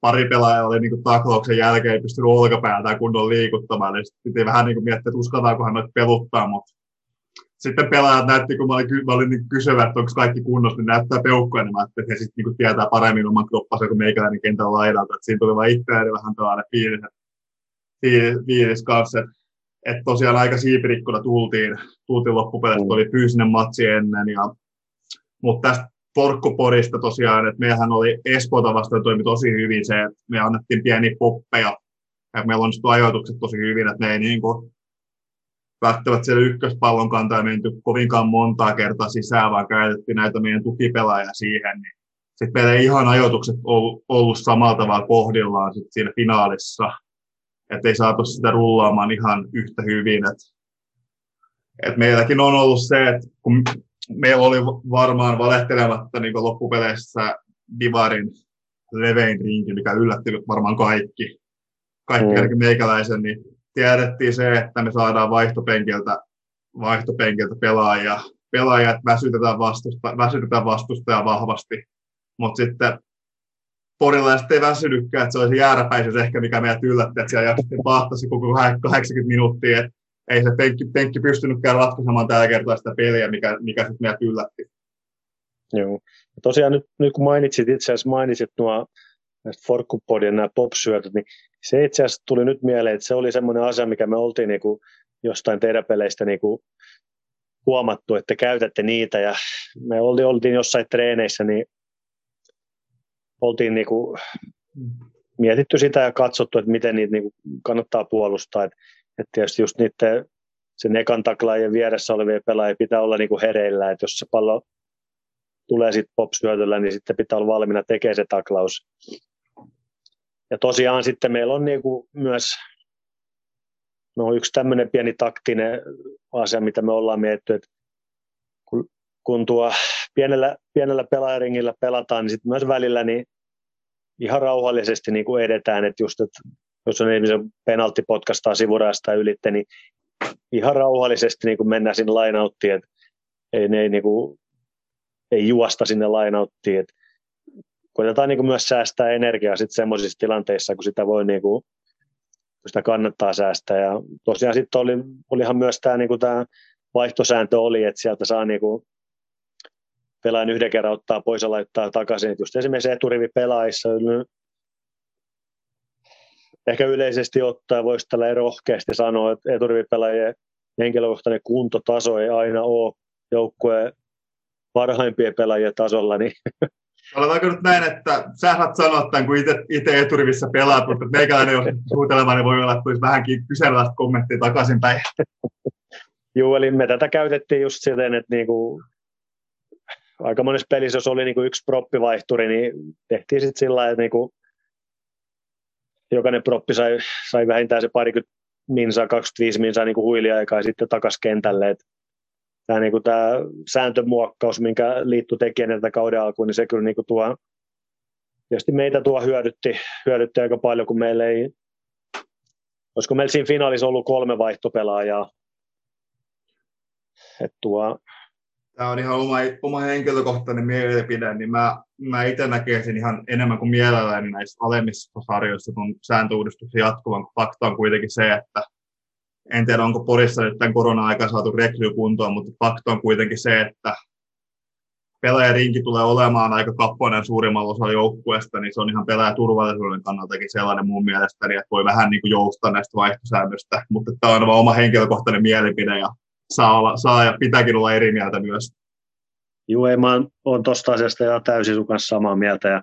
pari pelaajaa oli niin taklauksen jälkeen ei pystynyt olkapäältään kunnolla liikuttamaan, niin sitten piti vähän niin kuin miettiä, että uskaltaako noita peluttaa, mutta sitten pelaajat näytti, kun mä olin, mä olin niin kysyvä, että onko kaikki kunnossa, niin näyttää peukkoja, niin mä että he sitten niin tietää paremmin oman kroppansa kuin meikäläinen kentän laidalta. Että siinä tuli vain itseäni vähän tällainen fiilis, fiilis, kanssa, että, että tosiaan aika siipirikkona tultiin, tultiin loppupeleissä, mm. oli fyysinen matsi ennen. Ja, mutta tästä Porkkoporista tosiaan, että meillähän oli Espoota vastaan toimi tosi hyvin se, että me annettiin pieniä poppeja, ja meillä onnistui ajoitukset tosi hyvin, että ne ei niin kuin, välttämättä siellä ykköspallon kantaa menty kovinkaan montaa kertaa sisään, vaan käytettiin näitä meidän tukipelaajia siihen, niin sitten meillä ei ihan ajoitukset ollut, samalla tavalla kohdillaan sit siinä finaalissa, että ei saatu sitä rullaamaan ihan yhtä hyvin. Et, et meilläkin on ollut se, että kun meillä oli varmaan valehtelematta niin loppupeleissä Divarin levein rinki, mikä yllätti varmaan kaikki, kaikki mm. meikäläisen, niin tiedettiin se, että me saadaan vaihtopenkiltä, vaihtopenkiltä pelaajia, että väsytetään, vastusta, väsytetään vastustajaa vahvasti. Mutta sitten porilaiset ei väsynytkään, että se olisi jääräpäisyys ehkä, mikä meidät yllätti, että siellä jaksattiin vahtasi koko 80 minuuttia, että ei se penkki, penkki pystynytkään ratkaisemaan tällä kertaa sitä peliä, mikä, mikä sitten meidät yllätti. Joo. Ja tosiaan nyt, nyt kun mainitsit itse asiassa mainitsit nuo näistä forkkupodien nämä popsyötöt, niin se itse asiassa tuli nyt mieleen, että se oli semmoinen asia, mikä me oltiin niin kuin jostain teidän peleistä niin kuin huomattu, että käytätte niitä ja me oltiin, oltiin jossain treeneissä, niin oltiin niin kuin mietitty sitä ja katsottu, että miten niitä niin kuin kannattaa puolustaa. Että, että tietysti just niiden sen ekan taklaajien vieressä olevien pelaajia pitää olla niin kuin hereillä, että jos se pallo tulee sitten pop niin sitten pitää olla valmiina tekemään se taklaus. Ja tosiaan sitten meillä on niin kuin myös no yksi tämmöinen pieni taktinen asia, mitä me ollaan mietitty, että kun, kun tuo pienellä, pienellä pelaajaringillä pelataan, niin sitten myös välillä niin ihan rauhallisesti niin kuin edetään, että just, että jos on ihmisen penaltti potkastaa sivurasta ylitte, niin ihan rauhallisesti niin kuin mennään sinne lainauttiin, että ei, ne ei, niin kuin, ei juosta sinne lainauttiin, että koitetaan niin kuin myös säästää energiaa sitten semmoisissa tilanteissa, kun sitä voi niin kuin, kun sitä kannattaa säästää. Ja tosiaan sitten oli, olihan myös tämä, niin kuin tämä vaihtosääntö oli, että sieltä saa niin kuin pelaajan yhden kerran ottaa pois ja laittaa takaisin. Et just esimerkiksi eturivi pelaajissa ehkä yleisesti ottaen voisi tällä rohkeasti sanoa, että eturivipelaajien henkilökohtainen kuntotaso ei aina ole joukkueen parhaimpien pelaajien tasolla, niin Oletaanko nyt näin, että sä saat sanoa tämän, kun itse eturivissä pelaat, mutta meikäläinen jos suutelemaan, niin voi olla, että tulisi vähänkin kommenttia takaisinpäin. Joo, eli me tätä käytettiin just siten, että niinku aika monessa pelissä, jos oli niin kuin yksi proppivaihturi, niin tehtiin sitten sillä lailla, että niin kuin jokainen proppi sai, sai vähintään se parikymmentä minsaa, 25 minsaa niin huiliaikaa ja sitten takaisin kentälle. Et tämä, niin kuin tämä sääntömuokkaus, minkä liitto teki ennen tätä kauden alkuun, niin se kyllä niin kuin tuo, tietysti meitä tuo hyödytti, hyödytti aika paljon, kun meillä ei, olisiko meillä siinä finaalissa ollut kolme vaihtopelaajaa. Et tuo, Tämä on ihan oma, oma henkilökohtainen mielipide, niin mä, mä itse näkisin ihan enemmän kuin mielelläni näissä alemmissa sarjoissa tuon sääntöuudistuksen jatkuvan, kun fakta on kuitenkin se, että en tiedä onko Porissa nyt tämän korona-aikaan saatu rekry kuntoon, mutta fakta on kuitenkin se, että pelaajarinki tulee olemaan aika kappoinen suurimmalla osalla joukkueesta, niin se on ihan pelaajaturvallisuuden kannaltakin sellainen mun mielestä, että voi vähän niin kuin joustaa näistä vaihtosäännöistä, mutta tämä on vain oma henkilökohtainen mielipide ja saa, olla, saa ja pitääkin olla eri mieltä myös. Joo, ei, mä oon tuosta asiasta ja täysin sun kanssa samaa mieltä. Ja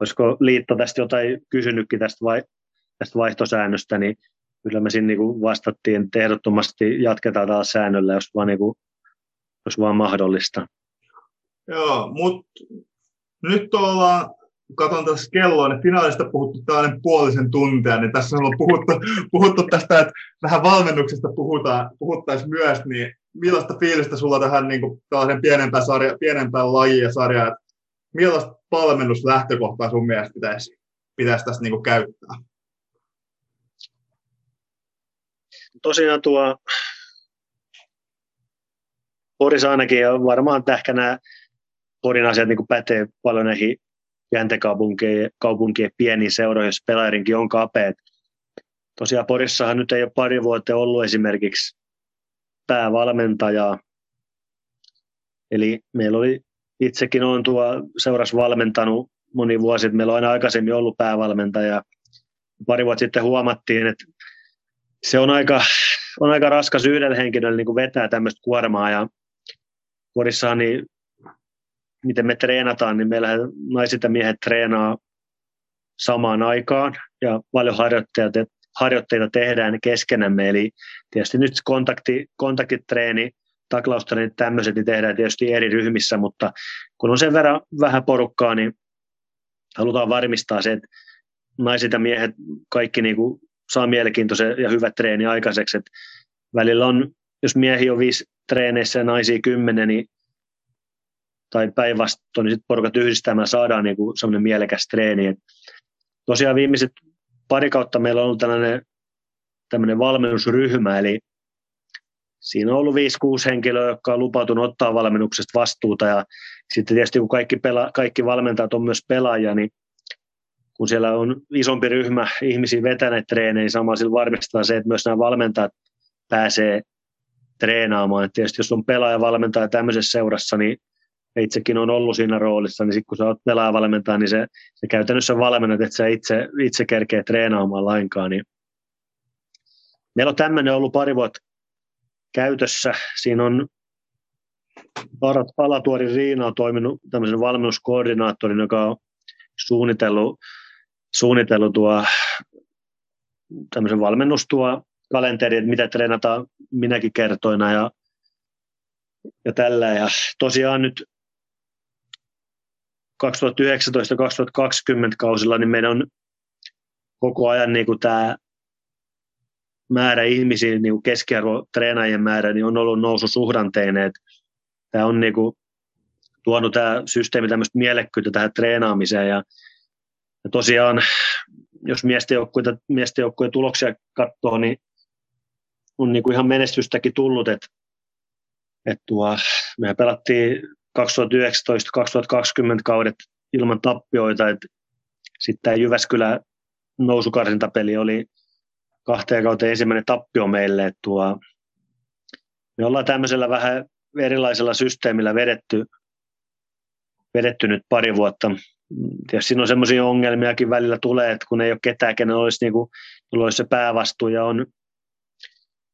olisiko liitto tästä jotain kysynytkin tästä, vai, tästä vaihtosäännöstä, niin kyllä me siinä niin vastattiin, että ehdottomasti jatketaan taas säännöllä, jos vaan, niin kuin, jos vaan mahdollista. Joo, mutta nyt ollaan, katson tässä kelloa, niin finaalista puhuttu tällainen puolisen tuntia, niin tässä on puhuttu, puhuttu tästä, että vähän valmennuksesta puhutaan, puhuttaisiin myös, niin millaista fiilistä sulla tähän niin kuin, pienempään, sarja, pienempään lajiin ja sarjaan, että millaista valmennuslähtökohtaa sun mielestä pitäisi, pitäisi tässä niin kuin, käyttää? Tosiaan tuo Porissa ainakin, ja varmaan ehkä nämä Porin asiat niin pätee paljon näihin jäntekaupunkien kaupunkien pieniin seuroihin, jos pelaajarinkin on kapeat. Tosiaan Porissahan nyt ei ole pari vuotta ollut esimerkiksi päävalmentajaa. Eli meillä oli, itsekin on tuo seuras valmentanut moni vuosi, että meillä on aina aikaisemmin ollut päävalmentaja. Pari vuotta sitten huomattiin, että se on aika, on aika raskas yhdellä henkilöllä niin vetää tämmöistä kuormaa ja Porissahan niin miten me treenataan, niin meillä naiset ja miehet treenaa samaan aikaan ja paljon harjoitteita, harjoitteita tehdään keskenämme. Eli tietysti nyt kontakti, kontaktitreeni, taklaustreeni, tämmöiset niin tehdään tietysti eri ryhmissä, mutta kun on sen verran vähän porukkaa, niin halutaan varmistaa se, että naiset ja miehet kaikki niin kuin saa mielenkiintoisen ja hyvät treeni aikaiseksi. Että välillä on, jos miehi on viisi treeneissä ja naisia kymmenen, niin tai päinvastoin, niin sitten porukat yhdistämään saadaan niin semmoinen mielekäs treeni. Et tosiaan viimeiset pari kautta meillä on ollut tällainen tämmöinen valmennusryhmä, eli siinä on ollut 5-6 henkilöä, jotka on lupautunut ottaa valmennuksesta vastuuta, ja sitten tietysti kun kaikki, pela, kaikki valmentajat on myös pelaajia, niin kun siellä on isompi ryhmä ihmisiä vetäneet treenejä, niin samalla sillä varmistetaan se, että myös nämä valmentajat pääsee treenaamaan. Et tietysti jos on pelaaja valmentaja tämmöisessä seurassa, niin itsekin on ollut siinä roolissa, niin sitten kun sä oot pelaajavalmentaja, niin se, se käytännössä valmennat, että sä itse, itse kerkee treenaamaan lainkaan. Niin meillä on tämmöinen ollut pari vuotta käytössä. Siinä on Arat Alatuori Riina on toiminut tämmöisen valmennuskoordinaattorin, joka on suunnitellut, suunnitellut tuo tämmöisen valmennustuo kalenteri, että mitä treenataan minäkin kertoina ja, ja tällä. Ja tosiaan nyt 2019-2020 kausilla, niin meidän on koko ajan niin tämä määrä ihmisiä, niin kuin keskiarvo treenaajien määrä, niin on ollut nousu suhdanteinen. Tämä on niin kuin tuonut tämä systeemi tämmöistä mielekkyyttä tähän treenaamiseen. Ja, ja tosiaan, jos miesten joukkueita, miesten joukkueiden tuloksia katsoo, niin on niin kuin ihan menestystäkin tullut, että, että tuo, me pelattiin 2019-2020 kaudet ilman tappioita. Sitten tämä Jyväskylä nousukarsintapeli oli kahteen kauteen ensimmäinen tappio meille. Että tuo, me ollaan tämmöisellä vähän erilaisella systeemillä vedetty, vedetty nyt pari vuotta. Tietysti siinä on semmoisia ongelmiakin välillä tulee, että kun ei ole ketään, kenen olisi, niin kuin, olisi se päävastuu ja on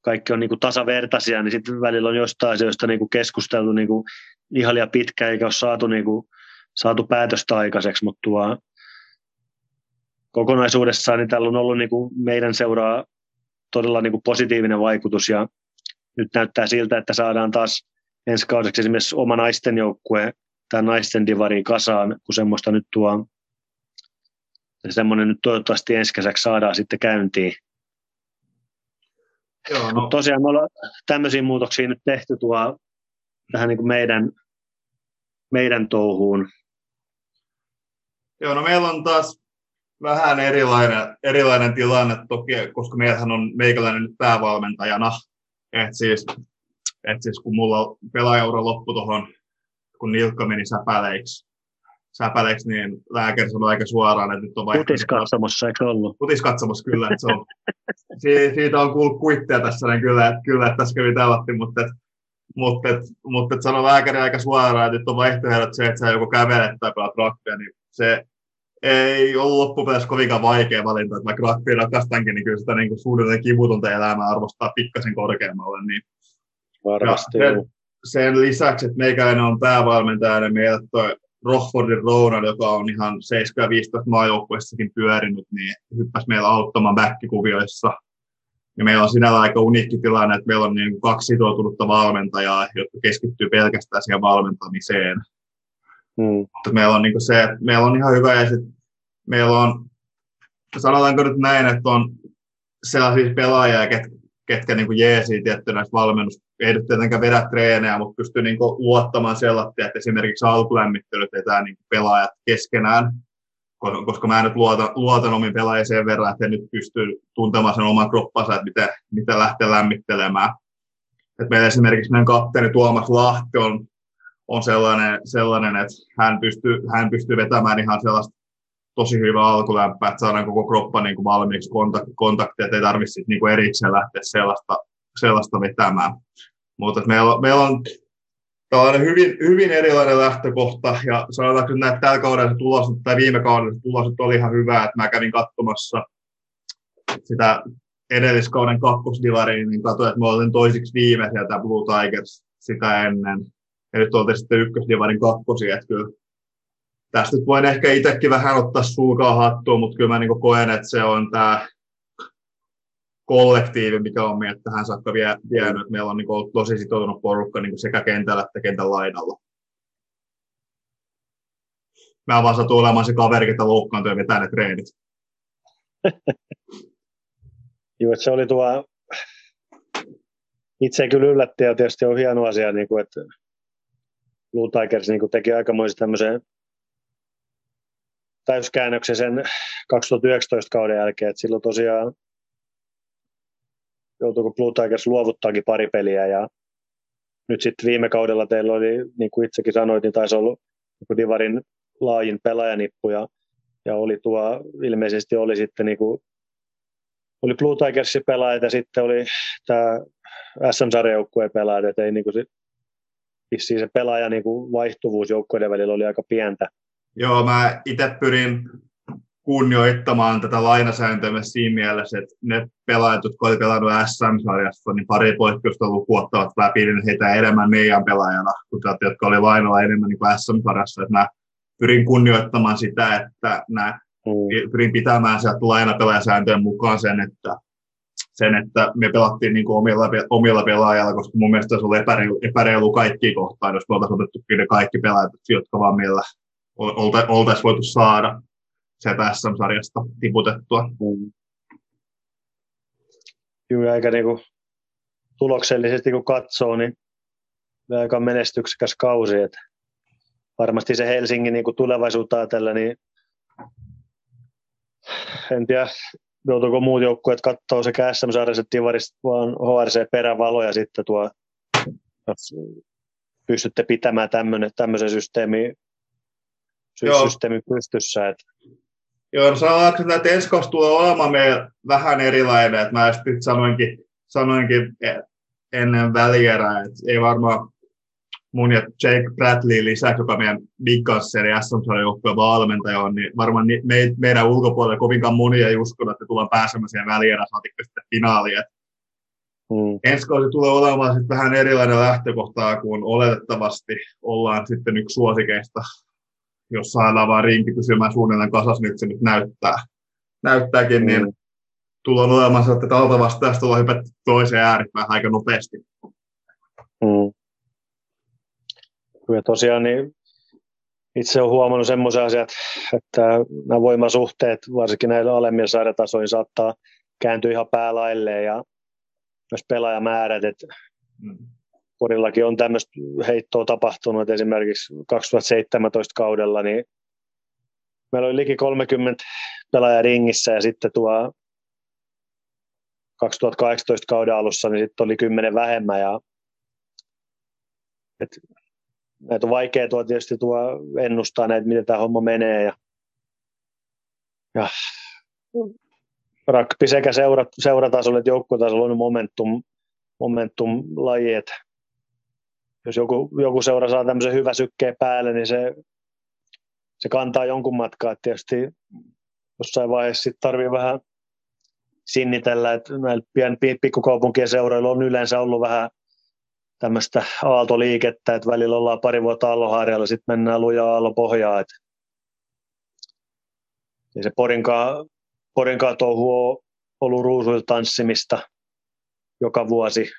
kaikki on niin kuin tasavertaisia, niin sitten välillä on jostain asioista niin kuin keskusteltu niin kuin ihan liian pitkä, eikä ole saatu, niin kuin, saatu päätöstä aikaiseksi, mutta tuo, kokonaisuudessaan niin tällä on ollut niin kuin meidän seuraa todella niin kuin positiivinen vaikutus ja nyt näyttää siltä, että saadaan taas ensi kaudeksi esimerkiksi oma naisten joukkue tämä naisten divari kasaan, kun semmoista nyt tuo, semmoinen nyt toivottavasti ensi kesäksi saadaan sitten käyntiin. Joo, no. Tosiaan me ollaan tämmöisiä muutoksia nyt tehty tuo tähän niin kuin meidän, meidän touhuun. Joo, no meillä on taas vähän erilainen, erilainen tilanne toki, koska meillähän on meikäläinen nyt päävalmentajana. Et siis, et siis kun mulla pelaajaura loppui tuohon, kun nilkka meni säpäleiksi, säpäleiksi niin lääkäri sanoi aika suoraan, että nyt on vaikka... Putiskatsomossa, eikö ollut? Putiskatsomossa, kyllä. Että se on, siitä on kuullut kuitteja tässä, niin kyllä, että, kyllä, että tässä kävi tälatti, mutta, mutta, että, mutta että sanoi lääkäri aika suoraan, että nyt on vaihtoehdot se, että sä joko kävelet tai pelaat rugbyä, niin se ei ollut loppupeleissä kovinkaan vaikea valinta, että vaikka rugby rakastankin, niin kyllä sitä niin kuin suunnilleen kivutonta elämää arvostaa pikkasen korkeammalle. Niin Varmasti. Sen, sen, lisäksi, että meikäläinen on päävalmentaja, niin meillä toi Rockfordin Ronald, joka on ihan 7 15 maajoukkueessakin pyörinyt, niin hyppäsi meillä auttamaan backkikuvioissa. Ja meillä on sinällä aika uniikki tilanne, että meillä on niin kaksi sitoutunutta valmentajaa, jotka keskittyy pelkästään siihen valmentamiseen. Mm. Mutta meillä on niin se, että meillä on ihan hyvä ja sit meillä on, sanotaanko nyt näin, että on sellaisia pelaajia, ket, ketkä niin jeesii tietty näistä valmennus, ei nyt tietenkään vedä treenejä, mutta pystyy niin luottamaan sellaista, että esimerkiksi alkulämmittelyt vetää niin pelaajat keskenään, koska mä nyt luotan, luotan omin pelaajien sen verran, että he nyt pystyy tuntemaan sen oman kroppansa, että miten, miten lähtee lämmittelemään. Et meillä esimerkiksi meidän kapteeni Tuomas Lahti on on sellainen, sellainen että hän pystyy, hän pystyy vetämään ihan sellaista tosi hyvää alkulämpää, että saadaan koko kroppa niin kuin valmiiksi kontakti, ei tarvitse niin kuin erikseen lähteä sellaista, sellaista vetämään. Mutta meillä, meillä on tällainen hyvin, hyvin erilainen lähtökohta, ja sanotaanko että näitä tällä kaudella tulos, tai viime kaudella tulos oli ihan hyvä, että mä kävin katsomassa sitä edelliskauden kakkosdivariin, niin katsoin, että me olin toisiksi viime sieltä Blue Tigers sitä ennen ja nyt oltiin sitten ykkösdivarin kakkosia, että kyllä tästä nyt voin ehkä itsekin vähän ottaa sulkaa hattua, mutta kyllä mä niin koen, että se on tämä kollektiivi, mikä on meidät tähän saakka vie, vienyt. Meillä on niin ollut tosi sitoutunut porukka niin sekä kentällä että kentän laidalla. Mä vaan satun olemaan se kaveri, ketä loukkaantui ja vetää ne treenit. Joo, se oli tuo, itse kyllä yllätti ja tietysti on hieno asia, niin kuin, että Blue Tigers niin teki aikamoisen tämmöisen täyskäännöksen sen 2019 kauden jälkeen, että silloin tosiaan joutuiko Blue Tigers luovuttaakin pari peliä ja nyt sitten viime kaudella teillä oli, niin kuin itsekin sanoit, niin taisi olla Divarin laajin pelaajanippu ja, ja oli tuo, ilmeisesti oli sitten niin kuin, oli Blue Tigersin pelaajat ja sitten oli tämä SM-sarjajoukkueen pelaajat, että ei niin kuin, vissiin se pelaaja niin vaihtuvuus joukkoiden välillä oli aika pientä. Joo, mä itse pyrin kunnioittamaan tätä lainasääntöä myös siinä mielessä, että ne pelaajat, jotka olivat pelannut SM-sarjassa, niin pari poikkeusta lukuottavat mä pidin heitä enemmän meidän pelaajana, kuin tätä, jotka oli lainalla enemmän niin kuin SM-sarjassa. Että mä pyrin kunnioittamaan sitä, että mä mm. pyrin pitämään sieltä lainapelaajasääntöjen mukaan sen, että sen, että me pelattiin niin kuin omilla, omilla pelaajilla, koska mun mielestä se oli epäreilu, epäreilu kaikki kohtaan, jos me oltaisiin otettu ne kaikki pelaajat, jotka vaan meillä olta, oltaisiin voitu saada sieltä SM-sarjasta tiputettua. Aika niin kuin tuloksellisesti kun katsoo, niin aika menestyksekäs kausi. Että varmasti se Helsingin niin kuin tulevaisuutta ajatella, niin en tiedä, joutuuko muut joukkueet katsoa sekä SM-sarjassa että Divarista vaan HRC perävaloja sitten tuo, jos pystytte pitämään tämmöinen, tämmöisen systeemi, systeemi pystyssä. Että. Joo, no sanotaanko, että ensi tulee olemaan meillä vähän erilainen, että mä sitten sanoinkin, sanoinkin ennen välierää, että ei varmaan mun ja Jake Bradley lisäksi, joka meidän Big Gunseri SM-sarjajoukkueen valmentaja on, niin varmaan me, meidän ulkopuolella kovinkaan moni ei usko, että tullaan pääsemään siihen välierään saatikko sitten finaaliin. Mm. Ensi kausi tulee olemaan sitten vähän erilainen lähtökohtaa, kun oletettavasti ollaan sitten yksi suosikeista, jos saadaan vaan rinki pysymään suunnilleen kasas, nyt se nyt näyttää. näyttääkin, niin mm. niin tullaan olemaan että alta vastaajasta tullaan hypätty toiseen ääripään aika nopeasti. Mm. Ja tosiaan niin itse olen huomannut semmoisen asian, että nämä voimasuhteet, varsinkin näillä alemmilla sarjatasoilla, saattaa kääntyä ihan päälailleen ja myös pelaajamäärät, että mm. Porillakin on tämmöistä heittoa tapahtunut, esimerkiksi 2017 kaudella niin meillä oli liki 30 pelaajaa ringissä ja sitten tuo 2018 kauden alussa niin sitten oli 10 vähemmän ja et, näitä on vaikea tuo tietysti tuo ennustaa näitä, miten tämä homma menee ja, ja rugby sekä seura, seuratasolla että joukkuetasolla on momentum, momentum laji, että jos joku, joku seura saa tämmöisen hyvä sykkeen päälle, niin se, se kantaa jonkun matkaa. Et tietysti jossain vaiheessa tarvii vähän sinnitellä, että näillä pien, pikkukaupunkien seuroilla on yleensä ollut vähän tämmöistä aaltoliikettä, että välillä ollaan pari vuotta Alloharjalla, sitten mennään lujaa Aallo pohjaa. Et ja se Porinkaa, Porinkaa touhu on ollut ruusuilla tanssimista joka vuosi.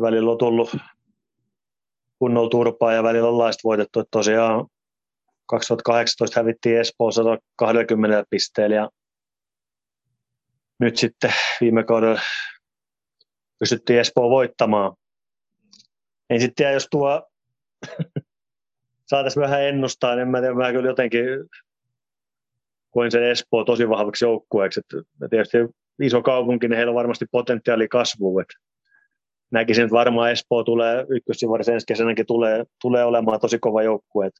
Välillä on tullut kunnolla turpaa ja välillä on laista voitettu. Että tosiaan 2018 hävittiin Espoossa 120 pisteellä ja nyt sitten viime kaudella pystyttiin Espoo voittamaan. En sitten tiedä, jos tuo saataisiin vähän ennustaa, niin mä, tiedän, mä kyllä jotenkin koin sen Espoo tosi vahvaksi joukkueeksi. Tietysti iso kaupunki, niin heillä on varmasti potentiaali kasvuun. Että näkisin, että varmaan Espoo tulee ykkössivarissa ensi kesänäkin tulee, tulee olemaan tosi kova joukkue.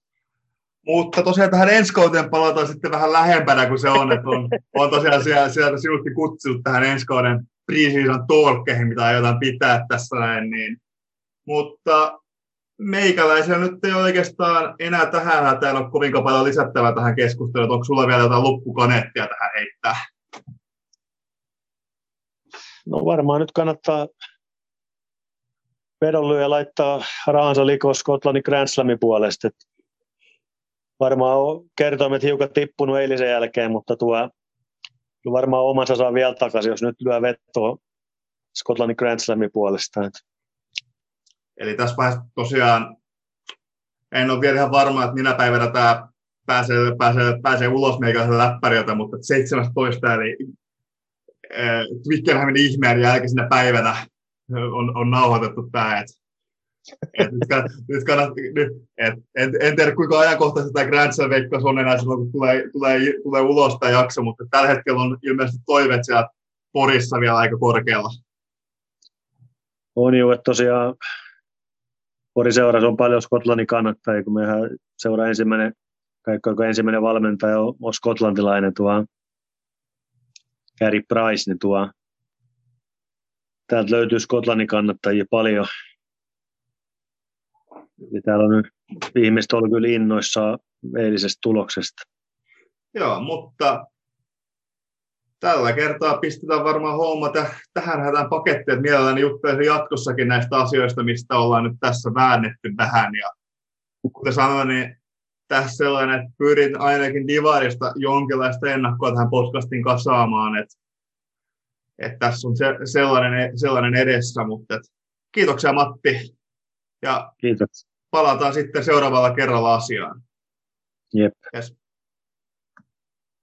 Mutta tosiaan tähän ensi kauteen palataan sitten vähän lähempänä kuin se on, että on, on tosiaan sieltä, sieltä sinutkin kutsunut tähän ensi kauden preseason talkkeihin, mitä aiotaan pitää tässä näin, niin. Mutta meikäläisellä nyt ei oikeastaan enää tähän hätään ole kovin paljon lisättävää tähän keskusteluun. Onko sulla vielä jotain loppukaneettia tähän heittää? No varmaan nyt kannattaa vedonlyöjä laittaa rahansa likoon Skotlannin Grand Slamin puolesta. Et varmaan on kertoimet hiukan tippunut eilisen jälkeen, mutta tuo varmaan omansa saa vielä takaisin, jos nyt lyö vettoa Skotlannin Grand Slamin puolesta. Et. Eli tässä vaiheessa tosiaan en ole vielä ihan varma, että minä päivänä tämä pääsee, pääsee, pääsee ulos meikäläisen läppäriltä, mutta 17. eli äh, Twickenhamin ihmeen jälkeisenä päivänä on, on nauhoitettu tämä. Et, et nyt, nyt nyt, et, en, en, tiedä kuinka ajankohtaisesti tämä Grand Slam veikkaus on enää silloin, kun tulee, tulee, tulee ulos tämä jakso, mutta tällä hetkellä on ilmeisesti toiveet siellä Porissa vielä aika korkealla. On jo, että tosiaan Porin seurassa on paljon Skotlannin kannattajia, kun meidän seura ensimmäinen, kaikki ensimmäinen valmentaja on, on skotlantilainen tuo Gary Price, niin tuo täältä löytyy Skotlannin kannattajia paljon. Ja täällä on nyt ihmiset ollut kyllä innoissaan eilisestä tuloksesta. Joo, mutta tällä kertaa pistetään varmaan homma tähän hätään pakettiin, että mielelläni juttelisin jatkossakin näistä asioista, mistä ollaan nyt tässä väännetty vähän. Ja kuten sanoin, niin tässä sellainen, että pyrin ainakin Divarista jonkinlaista ennakkoa tähän podcastin kasaamaan, että että tässä on se, sellainen, sellainen edessä, mutta et, kiitoksia Matti ja Kiitos. palataan sitten seuraavalla kerralla asiaan. Jep. Yes.